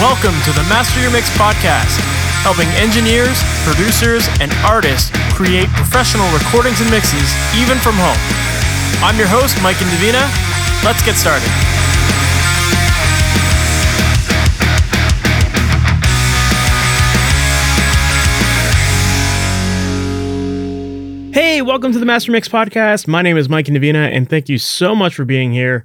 Welcome to the Master Your Mix podcast, helping engineers, producers, and artists create professional recordings and mixes even from home. I'm your host, Mike Indovina. Let's get started. Hey, welcome to the Master Mix podcast. My name is Mike Indovina, and thank you so much for being here.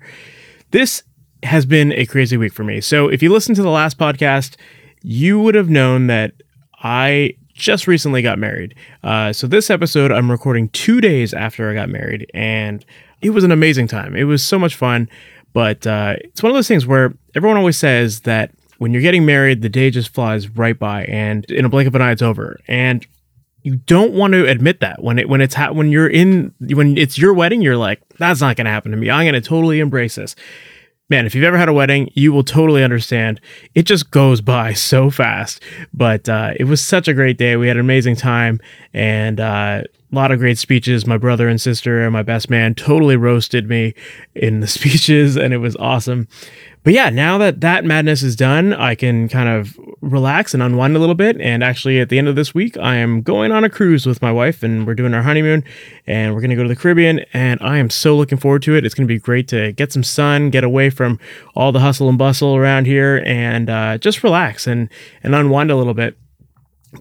This has been a crazy week for me. So, if you listened to the last podcast, you would have known that I just recently got married. Uh, so, this episode I'm recording two days after I got married, and it was an amazing time. It was so much fun, but uh, it's one of those things where everyone always says that when you're getting married, the day just flies right by, and in a blink of an eye, it's over. And you don't want to admit that when it when it's ha- when you're in when it's your wedding, you're like, that's not going to happen to me. I'm going to totally embrace this man, if you've ever had a wedding, you will totally understand. It just goes by so fast. But uh, it was such a great day. We had an amazing time and uh, a lot of great speeches. My brother and sister and my best man totally roasted me in the speeches, and it was awesome. But yeah, now that that madness is done, I can kind of relax and unwind a little bit. And actually, at the end of this week, I am going on a cruise with my wife, and we're doing our honeymoon, and we're going to go to the Caribbean. And I am so looking forward to it. It's going to be great to get some sun, get away from all the hustle and bustle around here, and uh, just relax and and unwind a little bit.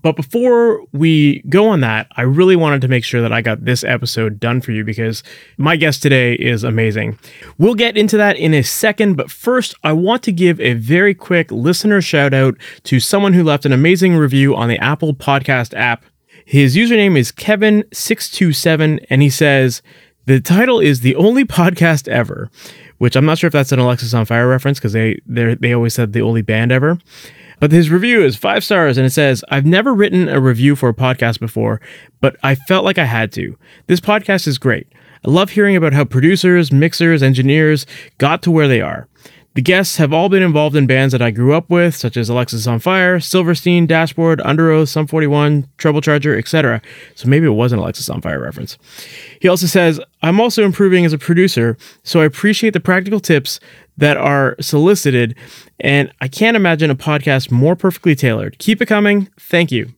But before we go on that, I really wanted to make sure that I got this episode done for you because my guest today is amazing. We'll get into that in a second, but first, I want to give a very quick listener shout out to someone who left an amazing review on the Apple Podcast app. His username is Kevin627, and he says, The title is The Only Podcast Ever, which I'm not sure if that's an Alexisonfire reference because they, they always said the only band ever. But his review is five stars and it says, I've never written a review for a podcast before, but I felt like I had to. This podcast is great. I love hearing about how producers, mixers, engineers got to where they are. The guests have all been involved in bands that I grew up with, such as Alexisonfire, Silverstein, Dashboard, Underoath, Sum 41, Treble Charger, etc. So maybe it was an Fire reference. He also says, I'm also improving as a producer, so I appreciate the practical tips that are solicited, and I can't imagine a podcast more perfectly tailored. Keep it coming. Thank you.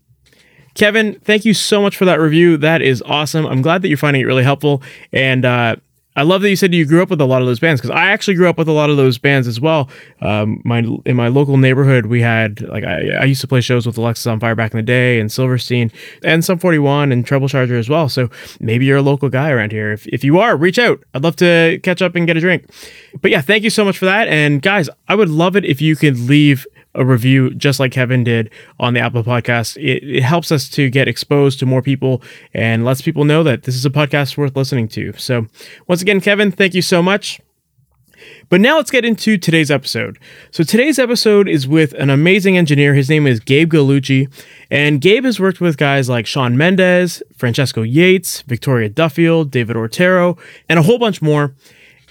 Kevin, thank you so much for that review. That is awesome. I'm glad that you're finding it really helpful. And uh, I love that you said you grew up with a lot of those bands because I actually grew up with a lot of those bands as well. Um, my in my local neighborhood, we had like I, I used to play shows with Alexisonfire back in the day, and Silverstein, and Sum 41, and Treble Charger as well. So maybe you're a local guy around here. If if you are, reach out. I'd love to catch up and get a drink. But yeah, thank you so much for that. And guys, I would love it if you could leave a review just like Kevin did on the Apple podcast. It, it, helps us to get exposed to more people and lets people know that this is a podcast worth listening to. So, once again, Kevin, thank you so much. But now let's get into today's episode. So today's episode is with an amazing engineer. His name is Gabe Gallucci, and Gabe has worked with guys like Shawn Mendes, Francesco Yates, Victoria Duffield, David Ortero, and a whole bunch more.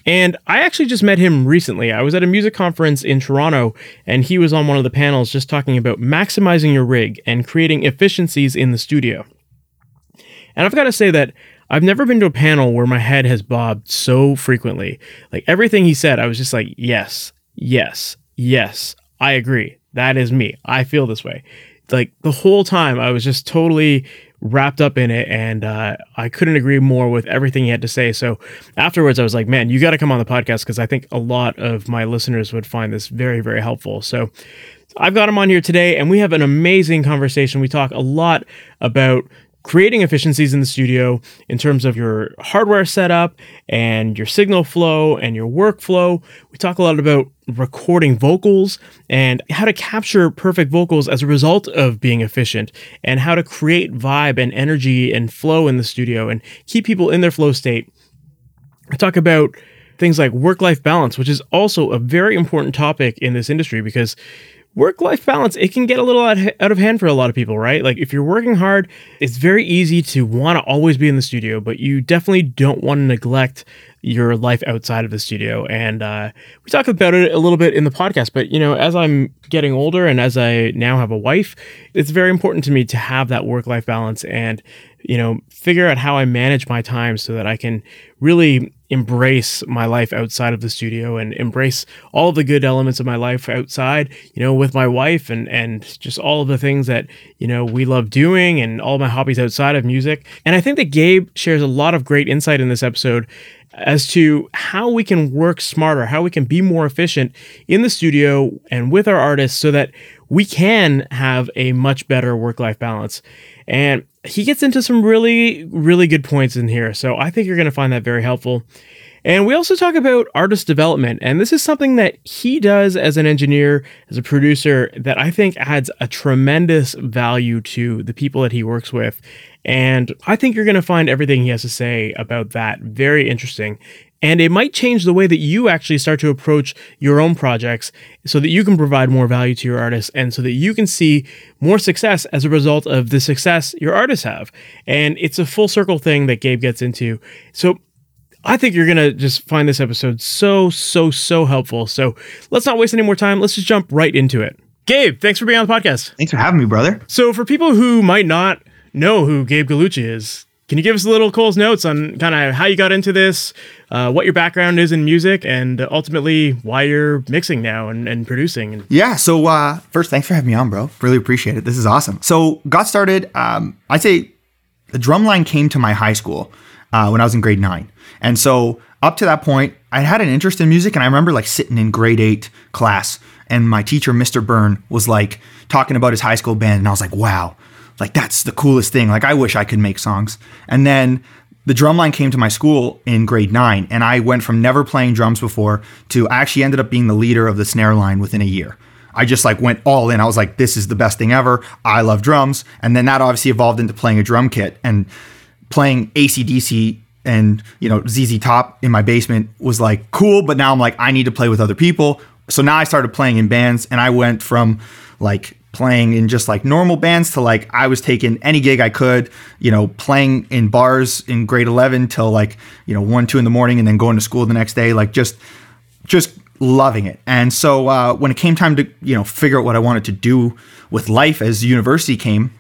And I actually just met him recently. I was at a music conference in Toronto, and he was on one of the panels just talking about maximizing your rig and creating efficiencies in the studio. And I've got to say that I've never been to a panel where my head has bobbed so frequently. Like everything he said, I was just like, yes, yes, yes, I agree. That is me. I feel this way. Like the whole time, I was just totally wrapped up in it and uh, i couldn't agree more with everything he had to say. So afterwards i was like man you got to come on the podcast because i think a lot of my listeners would find this very very helpful. So i've got him on here today and we have an amazing conversation. We talk a lot about creating efficiencies in the studio in terms of your hardware setup and your signal flow and your workflow. We talk a lot about recording vocals and how to capture perfect vocals as a result of being efficient and how to create vibe and energy and flow in the studio and keep people in their flow state. I talk about things like work life balance, which is also a very important topic in this industry because work life balance, it can get a little out, out of hand for a lot of people, right? Like if you're working hard, it's very easy to want to always be in the studio, but you definitely don't want to neglect your life outside of the studio. And uh, we talk about it a little bit in the podcast. But you know, as I'm getting older and as I now have a wife, it's very important to me to have that work life balance and you know figure out how I manage my time so that I can really embrace my life outside of the studio and embrace all the good elements of my life outside you know with my wife and and just all of the things that you know we love doing and all my hobbies outside of music and i think that gabe shares a lot of great insight in this episode as to how we can work smarter how we can be more efficient in the studio and with our artists so that we can have a much better work life balance and he gets into some really, really good points in here. So I think you're going to find that very helpful. And we also talk about artist development. And this is something that he does as an engineer, as a producer, that I think adds a tremendous value to the people that he works with. And I think you're going to find everything he has to say about that very interesting. And it might change the way that you actually start to approach your own projects so that you can provide more value to your artists and so that you can see more success as a result of the success your artists have. And it's a full circle thing that Gabe gets into. So I think you're going to just find this episode so, so, so helpful. So let's not waste any more time. Let's just jump right into it. Gabe, thanks for being on the podcast. Thanks for having me, brother. So, for people who might not know who Gabe Gallucci is, can you give us a little Cole's notes on kind of how you got into this, uh, what your background is in music, and ultimately why you're mixing now and, and producing? Yeah. So uh, first, thanks for having me on, bro. Really appreciate it. This is awesome. So got started. Um, I'd say the drumline came to my high school uh, when I was in grade nine, and so up to that point, I had an interest in music, and I remember like sitting in grade eight class, and my teacher, Mr. Byrne, was like talking about his high school band, and I was like, wow like that's the coolest thing. Like I wish I could make songs. And then the drumline came to my school in grade nine, and I went from never playing drums before to I actually ended up being the leader of the snare line within a year. I just like went all in. I was like, this is the best thing ever. I love drums. And then that obviously evolved into playing a drum kit and playing ACDC and, you know, ZZ Top in my basement was like cool. But now I'm like, I need to play with other people. So now I started playing in bands and I went from like playing in just like normal bands to like I was taking any gig I could, you know, playing in bars in grade 11 till like, you know, 1 2 in the morning and then going to school the next day like just just loving it. And so uh, when it came time to, you know, figure out what I wanted to do with life as university came,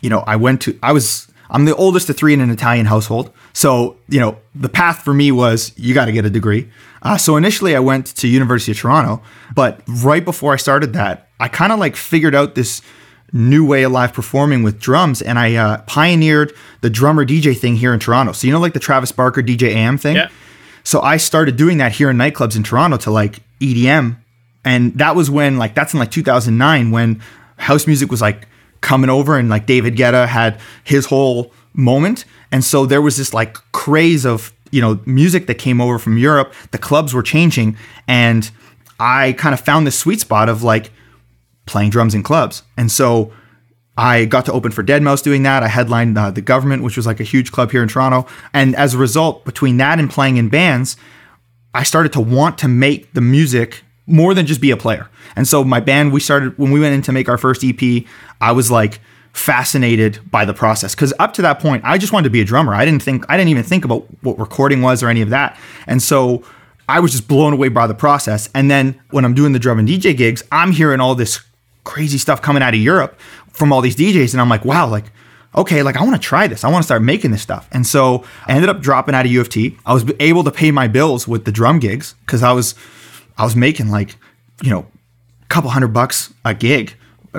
you know, I went to I was I'm the oldest of three in an Italian household. So, you know, the path for me was you got to get a degree. Uh, so initially I went to University of Toronto, but right before I started that, I kind of like figured out this new way of live performing with drums and I uh, pioneered the drummer DJ thing here in Toronto. So, you know, like the Travis Barker DJ AM thing? Yeah. So I started doing that here in nightclubs in Toronto to like EDM. And that was when, like, that's in like 2009 when house music was like coming over and like David Guetta had his whole moment. And so there was this like craze of, you know, music that came over from Europe. The clubs were changing. And I kind of found this sweet spot of like playing drums in clubs. And so I got to open for Deadmau5 doing that. I headlined uh, the Guvernment, which was like a huge club here in Toronto. And as a result, between that and playing in bands, I started to want to make the music more than just be a player. And so my band, we started when we went in to make our first EP, I was like fascinated by the process because up to that point, I just wanted to be a drummer. I didn't think I didn't even think about what recording was or any of that. And so I was just blown away by the process. And then when I'm doing the drum and DJ gigs, I'm hearing all this crazy stuff coming out of Europe from all these DJs, and I'm like, wow, like okay, like I want to try this. I want to start making this stuff. And so I ended up dropping out of U of T. I was able to pay my bills with the drum gigs because I was I was making like, you know, a couple hundred bucks a gig,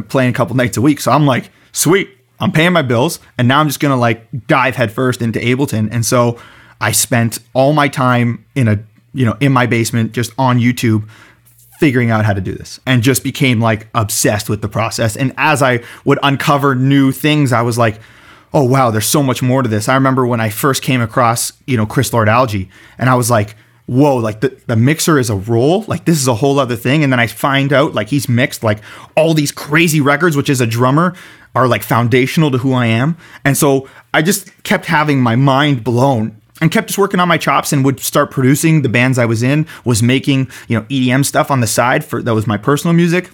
playing a couple nights a week. So I'm like, sweet, I'm paying my bills, and now I'm just gonna like dive headfirst into Ableton. And so I spent all my time in a you know in my basement just on YouTube figuring out how to do this and just became like obsessed with the process. And as I would uncover new things, I was like, oh wow, there's so much more to this. I remember when I first came across, you know, Chris Lord Alge, and I was like, whoa, like the, the mixer is a role. Like this is a whole other thing. And then I find out like he's mixed like all these crazy records, which is a drummer are like foundational to who I am. And so I just kept having my mind blown and kept just working on my chops and would start producing the bands I was in, was making, you know, EDM stuff on the side for that was my personal music.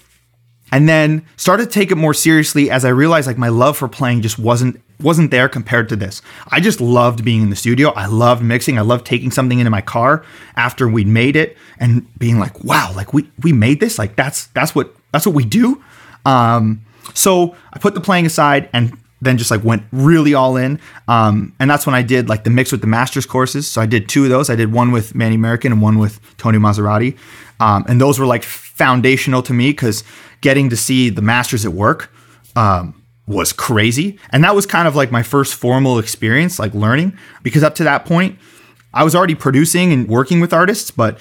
And then started to take it more seriously as I realized like my love for playing just wasn't wasn't there compared to this. I just loved being in the studio. I loved mixing. I loved taking something into my car after we'd made it and being like, wow, like we we made this. Like that's that's what that's what we do. Um, so I put the playing aside and then just like went really all in. Um, and that's when I did like the mix with the masters courses. So I did two of those. I did one with Manny Marroquin and one with Tony Maserati. Um, and those were like foundational to me because getting to see the masters at work um, was crazy. And that was kind of like my first formal experience, like learning, because up to that point, I was already producing and working with artists, but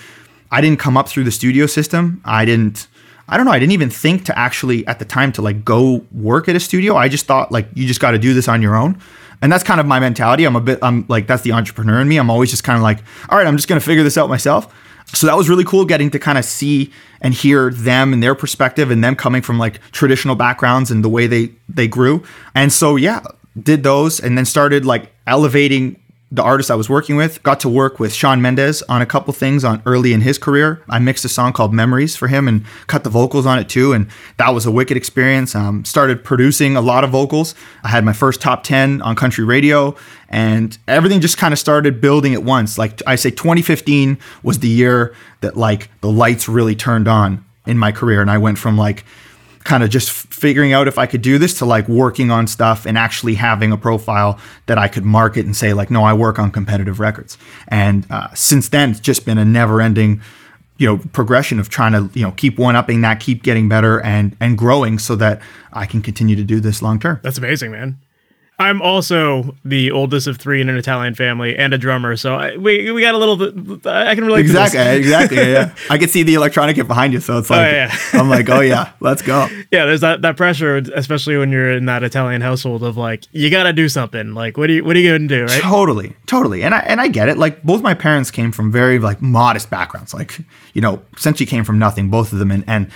I didn't come up through the studio system. I didn't I don't know. I didn't even think to actually at the time to like go work at a studio. I just thought like you just got to do this on your own. And that's kind of my mentality. I'm a bit I'm like that's the entrepreneur in me. I'm always just kind of like, all right, I'm just going to figure this out myself. So that was really cool getting to kind of see and hear them and their perspective and them coming from like traditional backgrounds and the way they they grew. And so yeah, did those and then started like elevating the artist I was working with. Got to work with Shawn Mendes on a couple things on early in his career. I mixed a song called Memories for him and cut the vocals on it too, and that was a wicked experience. Um, started producing a lot of vocals. I had my first top ten on country radio, and everything just kind of started building at once. Like I say, 2015 was the year that like the lights really turned on in my career, and I went from like kind of just figuring out if I could do this to like working on stuff and actually having a profile that I could market and say like, no, I work on competitive records. And uh, since then, it's just been a never ending, you know, progression of trying to, you know, keep one upping that, keep getting better and, and growing so that I can continue to do this long term. That's amazing, man. I'm also the oldest of three in an Italian family and a drummer, so I, we we got a little bit. I can relate. Exactly, exactly. Yeah, I can see the electronic kit behind you, so it's oh, like oh, yeah. I'm like, oh yeah, let's go. Yeah, there's that that pressure, especially when you're in that Italian household of like, you got to do something. Like, what are you what are you gonna do, right? Totally, totally. And I and I get it. Like, both my parents came from very like modest backgrounds. Like, you know, essentially came from nothing, both of them, and and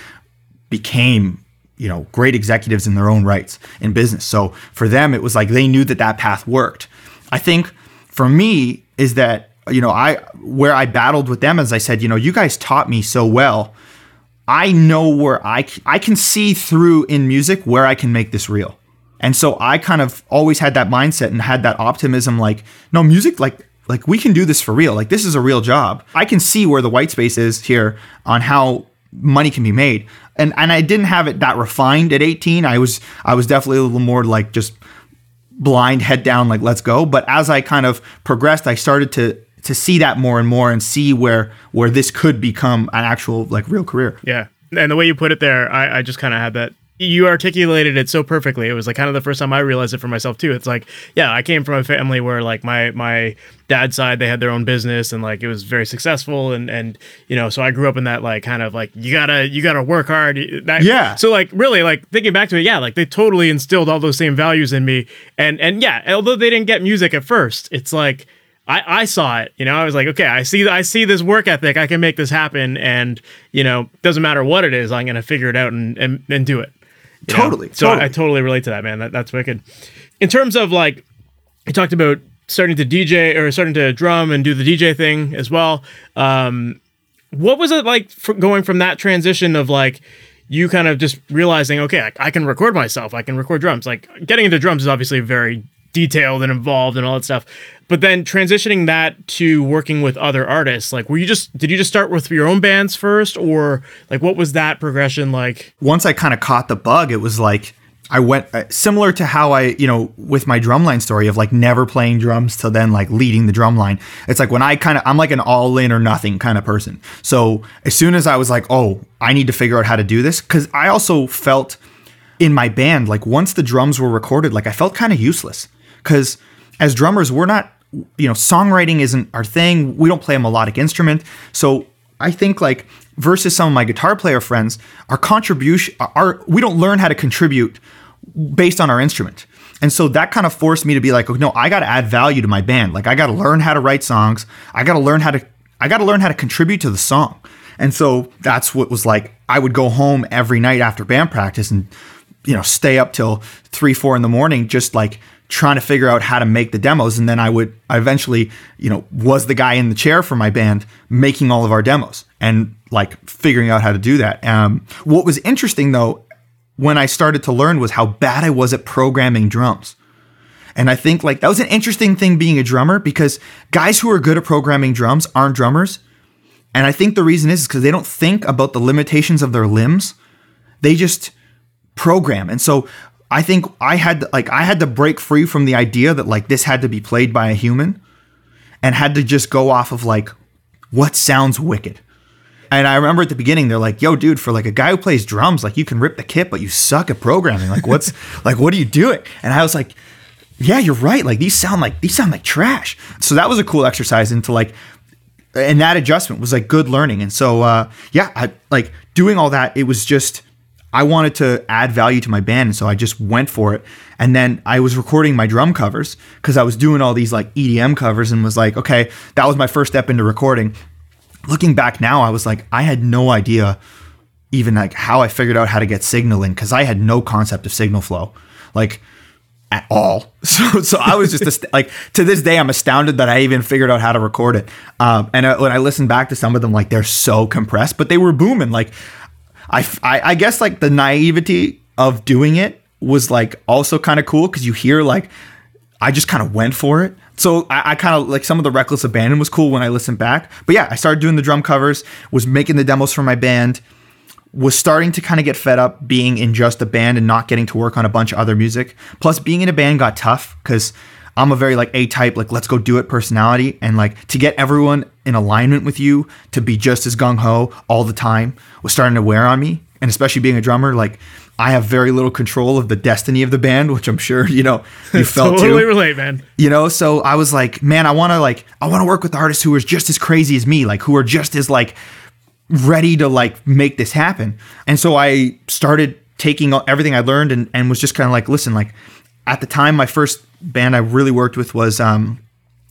became you know great executives in their own rights in business. So for them it was like they knew that that path worked. I think for me is that you know i where i battled with them as i said you know you guys taught me so well. I know where i i can see through in music where i can make this real. And so i kind of always had that mindset and had that optimism like no music like like we can do this for real. Like this is a real job. I can see where the white space is here on how money can be made and and I didn't have it that refined at 18. I was I was definitely a little more like just blind head down like let's go. But as I kind of progressed, I started to to see that more and more and see where where this could become an actual like real career. Yeah. And the way you put it there, I, I just kind of had that you articulated it so perfectly. It was like kind of the first time I realized it for myself too. It's like, yeah, I came from a family where like my my dad's side they had their own business and like it was very successful and and you know so I grew up in that like kind of like you gotta you gotta work hard. That, yeah. So like really like thinking back to it, yeah, like they totally instilled all those same values in me. And and yeah, although they didn't get music at first, it's like I, I saw it, you know, I was like, okay, I see, I see this work ethic. I can make this happen. And, you know, doesn't matter what it is, I'm going to figure it out and, and, and do it. Totally. So totally. I, I, totally relate to that, man. That, that's wicked. In terms of like, you talked about starting to DJ or starting to drum and do the DJ thing as well. Um, what was it like going from that transition of like, you kind of just realizing, okay, I, I, can record myself. I can record drums. Like getting into drums is obviously very detailed and involved and all that stuff. But then transitioning that to working with other artists, like were you just did you just start with your own bands first or like what was that progression like? Once I kind of caught the bug, it was like I went uh, similar to how I, you know, with my drumline story of like never playing drums to then like leading the drumline. It's like when I kind of I'm like an all in or nothing kind of person. So as soon as I was like, "Oh, I need to figure out how to do this" cuz I also felt in my band like once the drums were recorded, like I felt kind of useless cuz as drummers, we're not you know, songwriting isn't our thing. We don't play a melodic instrument. So I think like versus some of my guitar player friends, our contribution, our we don't learn how to contribute based on our instrument. And so that kind of forced me to be like, oh, no, I got to add value to my band. Like I got to learn how to write songs. I got to learn how to I got to learn how to contribute to the song. And so that's what was like. I would go home every night after band practice and you know stay up till three, four in the morning, just like trying to figure out how to make the demos and then I would I eventually you know was the guy in the chair for my band making all of our demos and like figuring out how to do that um, what was interesting though when I started to learn was how bad I was at programming drums. And I think like that was an interesting thing being a drummer because guys who are good at programming drums aren't drummers. And I think the reason is because they don't think about the limitations of their limbs. They just program. And so I think I had to, like I had to break free from the idea that like this had to be played by a human and had to just go off of like what sounds wicked. And I remember at the beginning, they're like, "Yo, dude, for like a guy who plays drums, like you can rip the kit, but you suck at programming. Like, what's like, what are you doing?" And I was like, "Yeah, you're right. Like these sound like these sound like trash." So that was a cool exercise into like, and that adjustment was like good learning. And so, uh, yeah, I like doing all that. It was just I wanted to add value to my band, and so I just went for it. And then I was recording my drum covers because I was doing all these like EDM covers, and was like, okay, that was my first step into recording looking back now, I was like, I had no idea even like how I figured out how to get signal in because I had no concept of signal flow, like at all. So, so I was just ast- like to this day, I'm astounded that I even figured out how to record it. Um, and uh, when I listen back to some of them, like they're so compressed, but they were booming. Like I, I, I guess like the naivety of doing it was like also kind of cool because you hear like I just kind of went for it. So I, I kind of like some of the reckless abandon was cool when I listened back. But yeah, I started doing the drum covers, was making the demos for my band, was starting to kind of get fed up being in just a band and not getting to work on a bunch of other music. Plus, being in a band got tough because I'm a very like A type, like let's go do it personality, and like to get everyone in alignment with you to be just as gung ho all the time was starting to wear on me. And especially being a drummer, like I have very little control of the destiny of the band, which I'm sure you know you felt totally too. relate, man. You know, so I was like, man, I want to like I want to work with artists who are just as crazy as me, like who are just as like ready to like make this happen. And so I started taking everything I learned and and was just kind of like, listen, like at the time, my first band I really worked with was um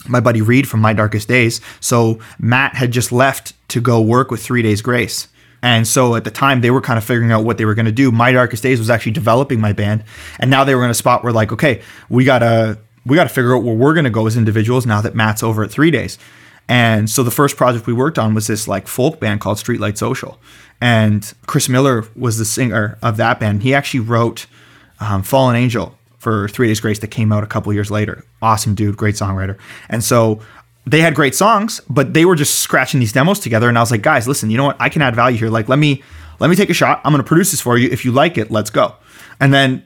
my buddy Reid from My Darkest Days. So Matt had just left to go work with Three Days Grace. And so at the time, they were kind of figuring out what they were going to do. My Darkest Days was actually developing my band, and now they were in a spot where like, okay, we gotta we gotta figure out where we're going to go as individuals now that Matt's over at Three Days. And so the first project we worked on was this like folk band called Streetlight Social, and Chris Miller was the singer of that band. He actually wrote um, Fallen Angel for Three Days Grace that came out a couple years later. Awesome dude, great songwriter. And so they had great songs, but they were just scratching these demos together. And I was like, guys, listen, you know what? I can add value here. Like, let me let me take a shot. I'm gonna produce this for you. If you like it, let's go. And then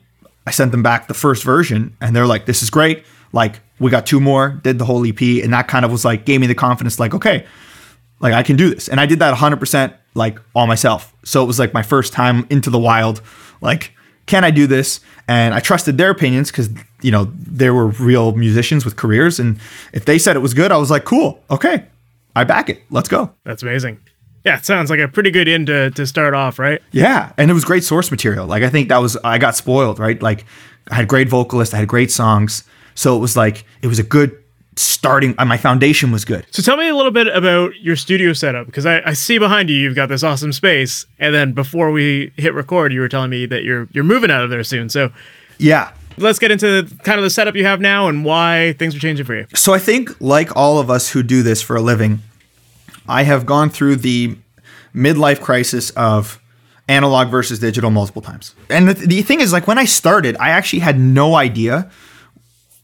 I sent them back the first version, and they're like, this is great. Like, we got two more, did the whole EP, and that kind of was like gave me the confidence, like, okay, like I can do this. And I did that 100% like all myself. So it was like my first time into the wild. Like, can I do this? And I trusted their opinions because you know they were real musicians with careers, and if they said it was good, I was like, cool, okay, I back it. Let's go. That's amazing. Yeah, it sounds like a pretty good end to, to start off, right? Yeah, and it was great source material. Like I think that was I got spoiled, right? Like I had great vocalists, I had great songs, so it was like it was a good starting uh, my foundation was good. So tell me a little bit about your studio setup because I, I, see behind you you've got this awesome space and then before we hit record you were telling me that you're you're moving out of there soon. So yeah. let's get into kind of the setup you have now and why things are changing for you. So i think like all of us who do this for a living i have gone through the midlife crisis of analog versus digital multiple times. And the, the thing is like when i started i actually had no idea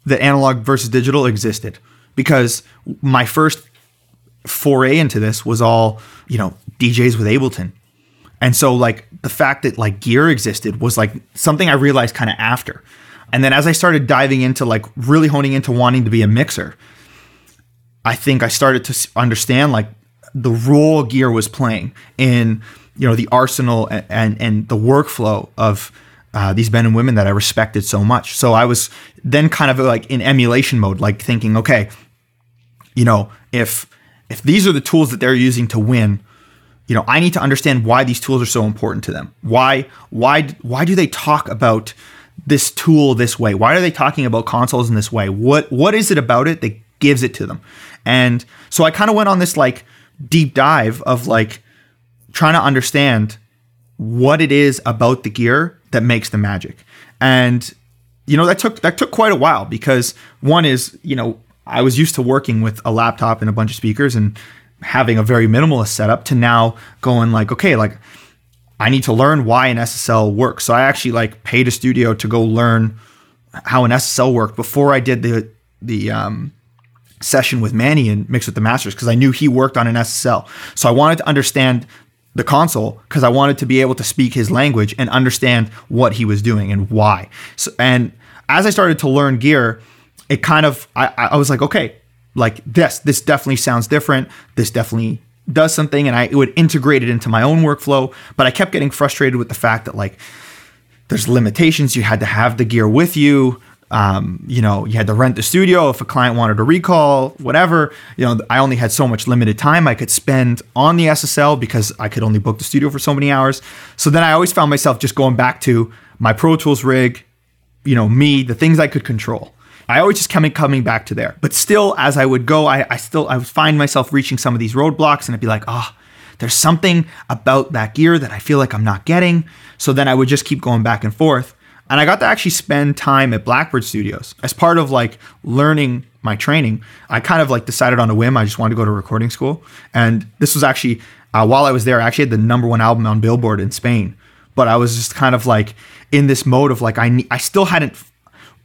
that analog versus digital existed because my first foray into this was all, you know, DJs with Ableton. And so like the fact that like gear existed was like something I realized kind of after. And then as I started diving into like really honing into wanting to be a mixer, I think I started to understand like the role gear was playing in, you know, the arsenal and and, and the workflow of uh, these men and women that I respected so much. So I was then kind of like in emulation mode, like thinking, okay, you know, if if these are the tools that they're using to win, you know, I need to understand why these tools are so important to them. Why why why do they talk about this tool this way? Why are they talking about consoles in this way? What what is it about it that gives it to them? And so I kind of went on this like deep dive of like trying to understand what it is about the gear that makes the magic. And you know that took that took quite a while because one is you know I was used to working with a laptop and a bunch of speakers and having a very minimalist setup to now going like okay like I need to learn why an SSL works. So I actually like paid a studio to go learn how an SSL worked before I did the the um, session with Manny and mixed with the masters because I knew he worked on an SSL. So I wanted to understand the console because I wanted to be able to speak his language and understand what he was doing and why. So, and as I started to learn gear, it kind of I, I was like, okay, like this, this definitely sounds different. This definitely does something, and I would integrate it into my own workflow. But I kept getting frustrated with the fact that like there's limitations. You had to have the gear with you. Um, you know, you had to rent the studio if a client wanted a recall, whatever. You know, I only had so much limited time I could spend on the SSL because I could only book the studio for so many hours. So then I always found myself just going back to my Pro Tools rig, you know, me, the things I could control. I always just coming coming back to there. But still, as I would go, I, I still I would find myself reaching some of these roadblocks, and I'd be like, oh, there's something about that gear that I feel like I'm not getting. So then I would just keep going back and forth. And I got to actually spend time at Blackbird Studios as part of like learning my training. I kind of like decided on a whim. I just wanted to go to recording school. And this was actually, uh, while I was there, I actually had the number one album on Billboard in Spain. But I was just kind of like in this mode of like, I, I still hadn't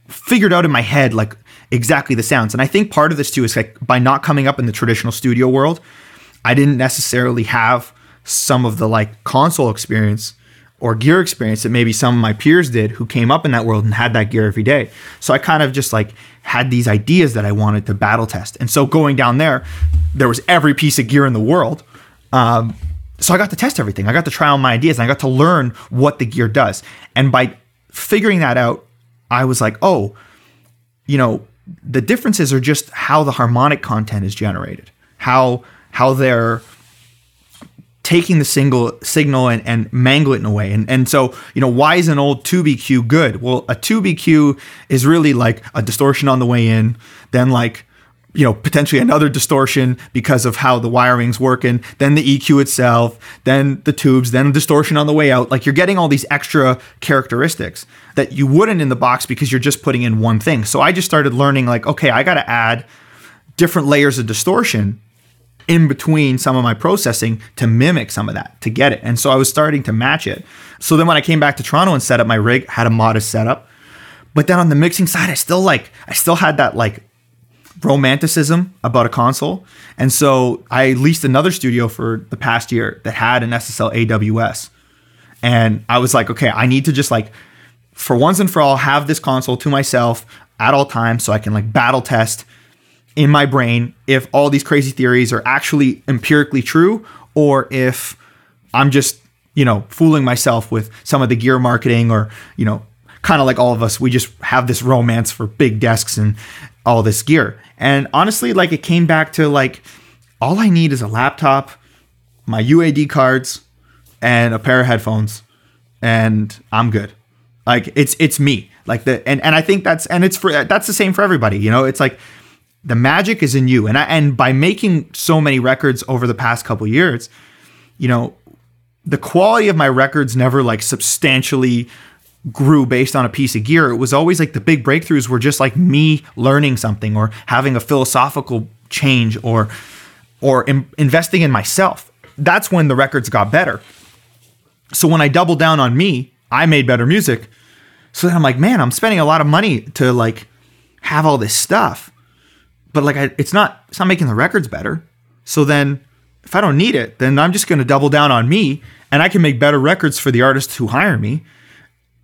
figured out in my head like exactly the sounds. And I think part of this too is like by not coming up in the traditional studio world, I didn't necessarily have some of the like console experience or gear experience that maybe some of my peers did who came up in that world and had that gear every day. So I kind of just like had these ideas that I wanted to battle test. And so going down there, there was every piece of gear in the world. Um, so I got to test everything. I got to try on my ideas and I got to learn what the gear does. And by figuring that out, I was like, oh, you know, the differences are just how the harmonic content is generated, how how they're taking the single signal and, and mangle it in a way. And and so, you know, why is an old tube EQ good? Well, a tube EQ is really like a distortion on the way in, then like you know, potentially another distortion because of how the wiring's working, then the EQ itself, then the tubes, then distortion on the way out. Like you're getting all these extra characteristics that you wouldn't in the box because you're just putting in one thing. So I just started learning like, okay, I got to add different layers of distortion in between some of my processing to mimic some of that to get it. And so I was starting to match it. So then when I came back to Toronto and set up my rig, had a modest setup. But then on the mixing side, I still like I still had that like romanticism about a console. And so I leased another studio for the past year that had an SSL AWS. And I was like, okay, I need to just like, for once and for all, have this console to myself at all times so I can like battle test in my brain if all these crazy theories are actually empirically true or if I'm just, you know, fooling myself with some of the gear marketing or, you know, kind of like all of us, we just have this romance for big desks and all this gear. And honestly, like it came back to like all I need is a laptop, my UAD cards, and a pair of headphones, and I'm good. Like it's it's me. Like the and and I think that's and it's for that's the same for everybody. You know, it's like the magic is in you. And I and by making so many records over the past couple years, you know, the quality of my records never like substantially grew based on a piece of gear. It was always like the big breakthroughs were just like me learning something or having a philosophical change or or in, investing in myself. That's when the records got better. So when I doubled down on me, I made better music. So then I'm like, man, I'm spending a lot of money to like have all this stuff. But like I, it's not it's not making the records better. So then if I don't need it, then I'm just going to double down on me and I can make better records for the artists who hire me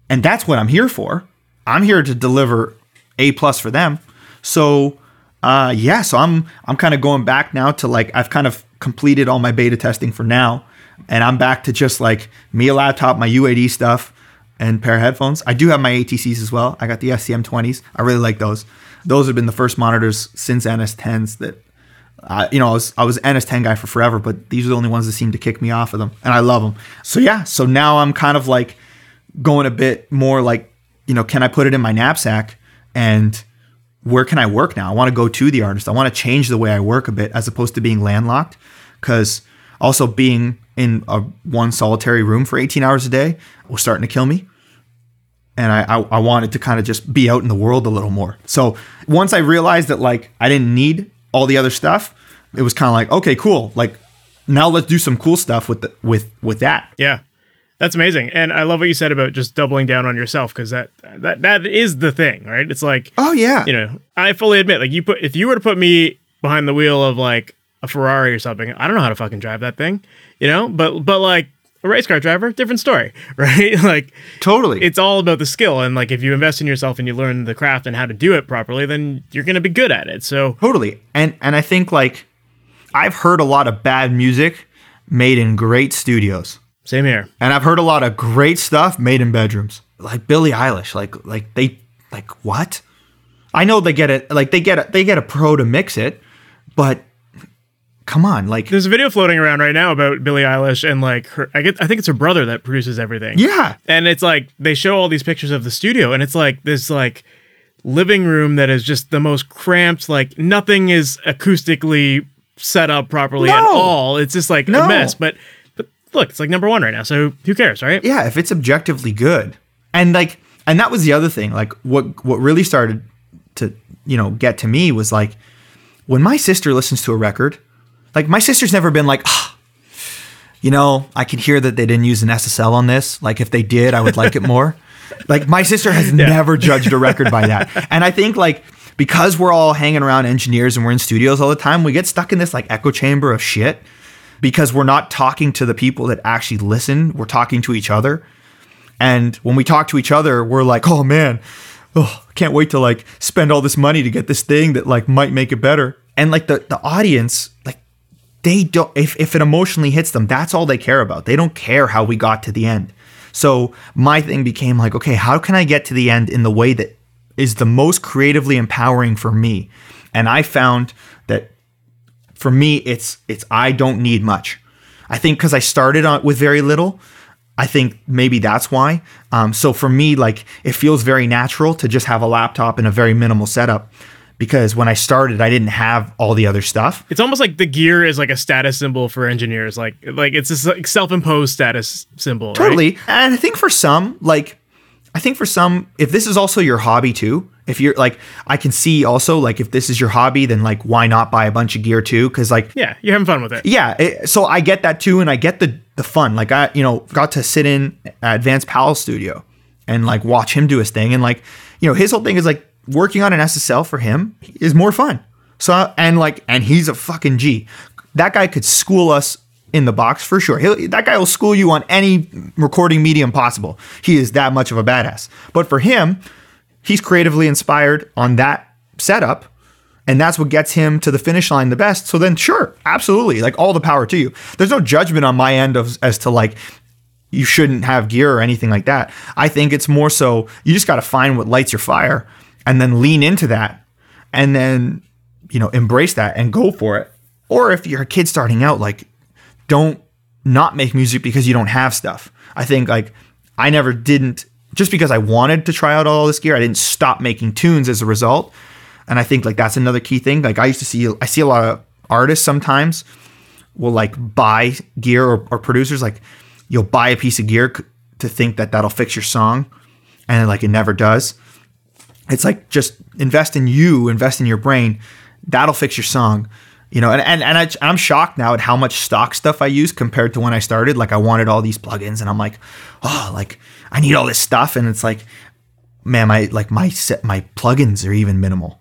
and that's what I'm here for. I'm here to deliver A plus for them. So uh, yeah, so I'm I'm kind of going back now to like I've kind of completed all my beta testing for now, and I'm back to just like me a laptop, my UAD stuff, and pair of headphones. I do have my ATCs as well. I got the SCM20s. I really like those. Those have been the first monitors since NS10s that you know, I was I was NS10 guy for forever, but these are the only ones that seem to kick me off of them, and I love them. So yeah, so now I'm kind of like going a bit more like, you know, can I put it in my knapsack and where can I work now? I want to go to the artist. I want to change the way I work a bit as opposed to being landlocked. Because also being in a one solitary room for 18 hours a day was starting to kill me. And I, I, I wanted to kind of just be out in the world a little more. So once I realized that like I didn't need all the other stuff, it was kind of like, okay, cool. Like now let's do some cool stuff with the, with with that. Yeah. That's amazing, and I love what you said about just doubling down on yourself because that that that is the thing, right? It's like, oh yeah, you know, I fully admit, like you put if you were to put me behind the wheel of like a Ferrari or something, I don't know how to fucking drive that thing, you know, but but like a race car driver, different story, right? like totally, it's all about the skill, and like if you invest in yourself and you learn the craft and how to do it properly, then you're gonna be good at it. So totally, and and I think like I've heard a lot of bad music made in great studios. Same here. And I've heard a lot of great stuff made in bedrooms. Like Billie Eilish, like like they like what? I know they get it like they get a, they get a pro to mix it, but come on, like there's a video floating around right now about Billie Eilish and like her I get I think it's her brother that produces everything. Yeah. And it's like they show all these pictures of the studio and it's like this like living room that is just the most cramped like nothing is acoustically set up properly no. at all. It's just like no. a mess, but but look, it's like number one right now. So who cares, right? Yeah, if it's objectively good, and like, and that was the other thing. Like, what what really started to you know get to me was like when my sister listens to a record. Like, my sister's never been like, ah, you know, I can hear that they didn't use an SSL on this. Like, if they did, I would like it more. like, my sister has yeah. never judged a record by that, and I think like because we're all hanging around engineers and we're in studios all the time, we get stuck in this like echo chamber of shit because we're not talking to the people that actually listen. We're talking to each other. And when we talk to each other, we're like, oh man, oh, can't wait to like spend all this money to get this thing that like might make it better. And like the, the audience, like they don't, if, if it emotionally hits them, that's all they care about. They don't care how we got to the end. So my thing became like, okay, how can I get to the end in the way that is the most creatively empowering for me? And I found that for me, it's it's I don't need much. I think because I started on, with very little, I think maybe that's why. Um, so for me, like it feels very natural to just have a laptop and a very minimal setup because when I started, I didn't have all the other stuff. It's almost like the gear is like a status symbol for engineers. Like like it's a self-imposed status symbol. Totally. Right? And I think for some, like I think for some, if this is also your hobby too, if you're like i can see also like if this is your hobby then like why not buy a bunch of gear too because like yeah you're having fun with it yeah it, so i get that too and i get the the fun like i you know got to sit in at Vance Powell's studio and like watch him do his thing and like you know his whole thing is like working on an ssl for him is more fun so and like and he's a fucking g that guy could school us in the box for sure. He'll, that guy will school you on any recording medium possible. He is that much of a badass. But for him, he's creatively inspired on that setup and that's what gets him to the finish line the best so then sure absolutely like all the power to you there's no judgment on my end of as to like you shouldn't have gear or anything like that i think it's more so you just got to find what lights your fire and then lean into that and then you know embrace that and go for it or if you're a kid starting out like don't not make music because you don't have stuff i think like i never didn't just because I wanted to try out all this gear, I didn't stop making tunes as a result. And I think like that's another key thing. Like I used to see, I see a lot of artists sometimes will like buy gear or, or producers like you'll buy a piece of gear to think that that'll fix your song, and like it never does. It's like just invest in you, invest in your brain. That'll fix your song you know, and and, and I, am shocked now at how much stock stuff I use compared to when I started. Like I wanted all these plugins, and I'm like, oh, like I need all this stuff, and it's like, man, my like my set my plugins are even minimal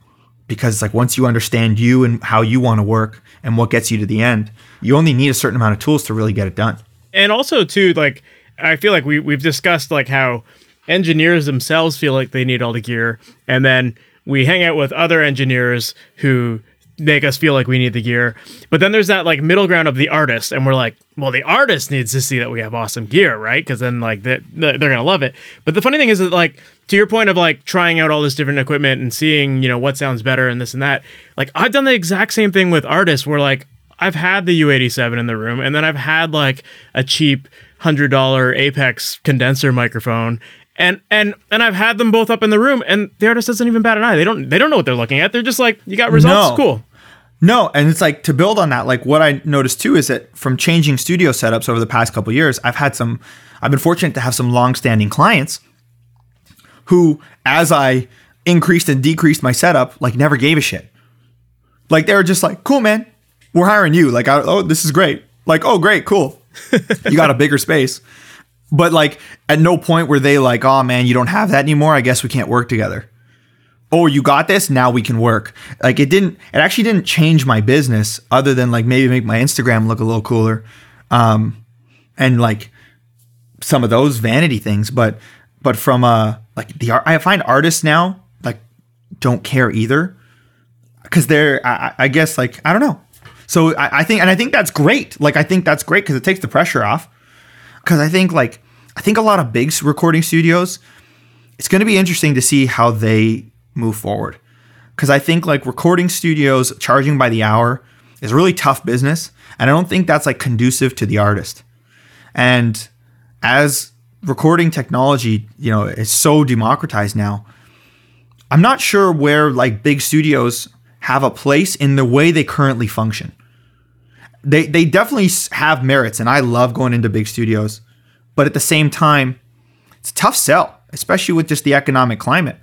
because like once you understand you and how you want to work and what gets you to the end, you only need a certain amount of tools to really get it done. And also too, like I feel like we we've discussed like how engineers themselves feel like they need all the gear, and then we hang out with other engineers who make us feel like we need the gear. But then there's that like middle ground of the artist, and we're like, well, the artist needs to see that we have awesome gear, right? Because then like they're, they're gonna love it. But the funny thing is that like to your point of like trying out all this different equipment and seeing you know what sounds better and this and that. Like I've done the exact same thing with artists where like I've had the U87 in the room, and then I've had like a cheap hundred dollar Apex condenser microphone, and and and I've had them both up in the room, and the artist doesn't even bat an eye. They don't they don't know what they're looking at. They're just like, you got results, no. cool. No, and it's like to build on that, like what I noticed too is that from changing studio setups over the past couple years, I've had some I've been fortunate to have some long-standing clients who as I increased and decreased my setup, like never gave a shit. Like they were just like, "Cool, man. We're hiring you." Like, "Oh, this is great." Like, "Oh, great, cool. you got a bigger space." But like at no point were they like, "Oh man, you don't have that anymore. I guess we can't work together." Oh, you got this. Now we can work. Like it didn't. It actually didn't change my business, other than like maybe make my Instagram look a little cooler, um, and like some of those vanity things. But but from uh like the art, I find artists now like don't care either because they're I, I guess like I don't know. So I, I think and I think that's great. Like I think that's great because it takes the pressure off. Because I think like I think a lot of big recording studios, it's going to be interesting to see how they move forward. Because I think like recording studios charging by the hour is really tough business, and I don't think that's like conducive to the artist. And as recording technology, you know, is so democratized now, I'm not sure where like big studios have a place in the way they currently function. They they definitely have merits, and I love going into big studios, but at the same time, it's a tough sell, especially with just the economic climate.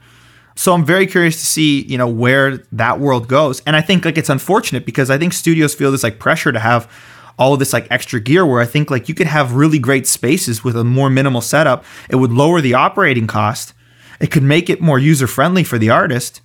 So I'm very curious to see, you know, where that world goes. And I think like it's unfortunate because I think studios feel this like pressure to have all of this like extra gear where I think like you could have really great spaces with a more minimal setup. It would lower the operating cost. It could make it more user friendly for the artist.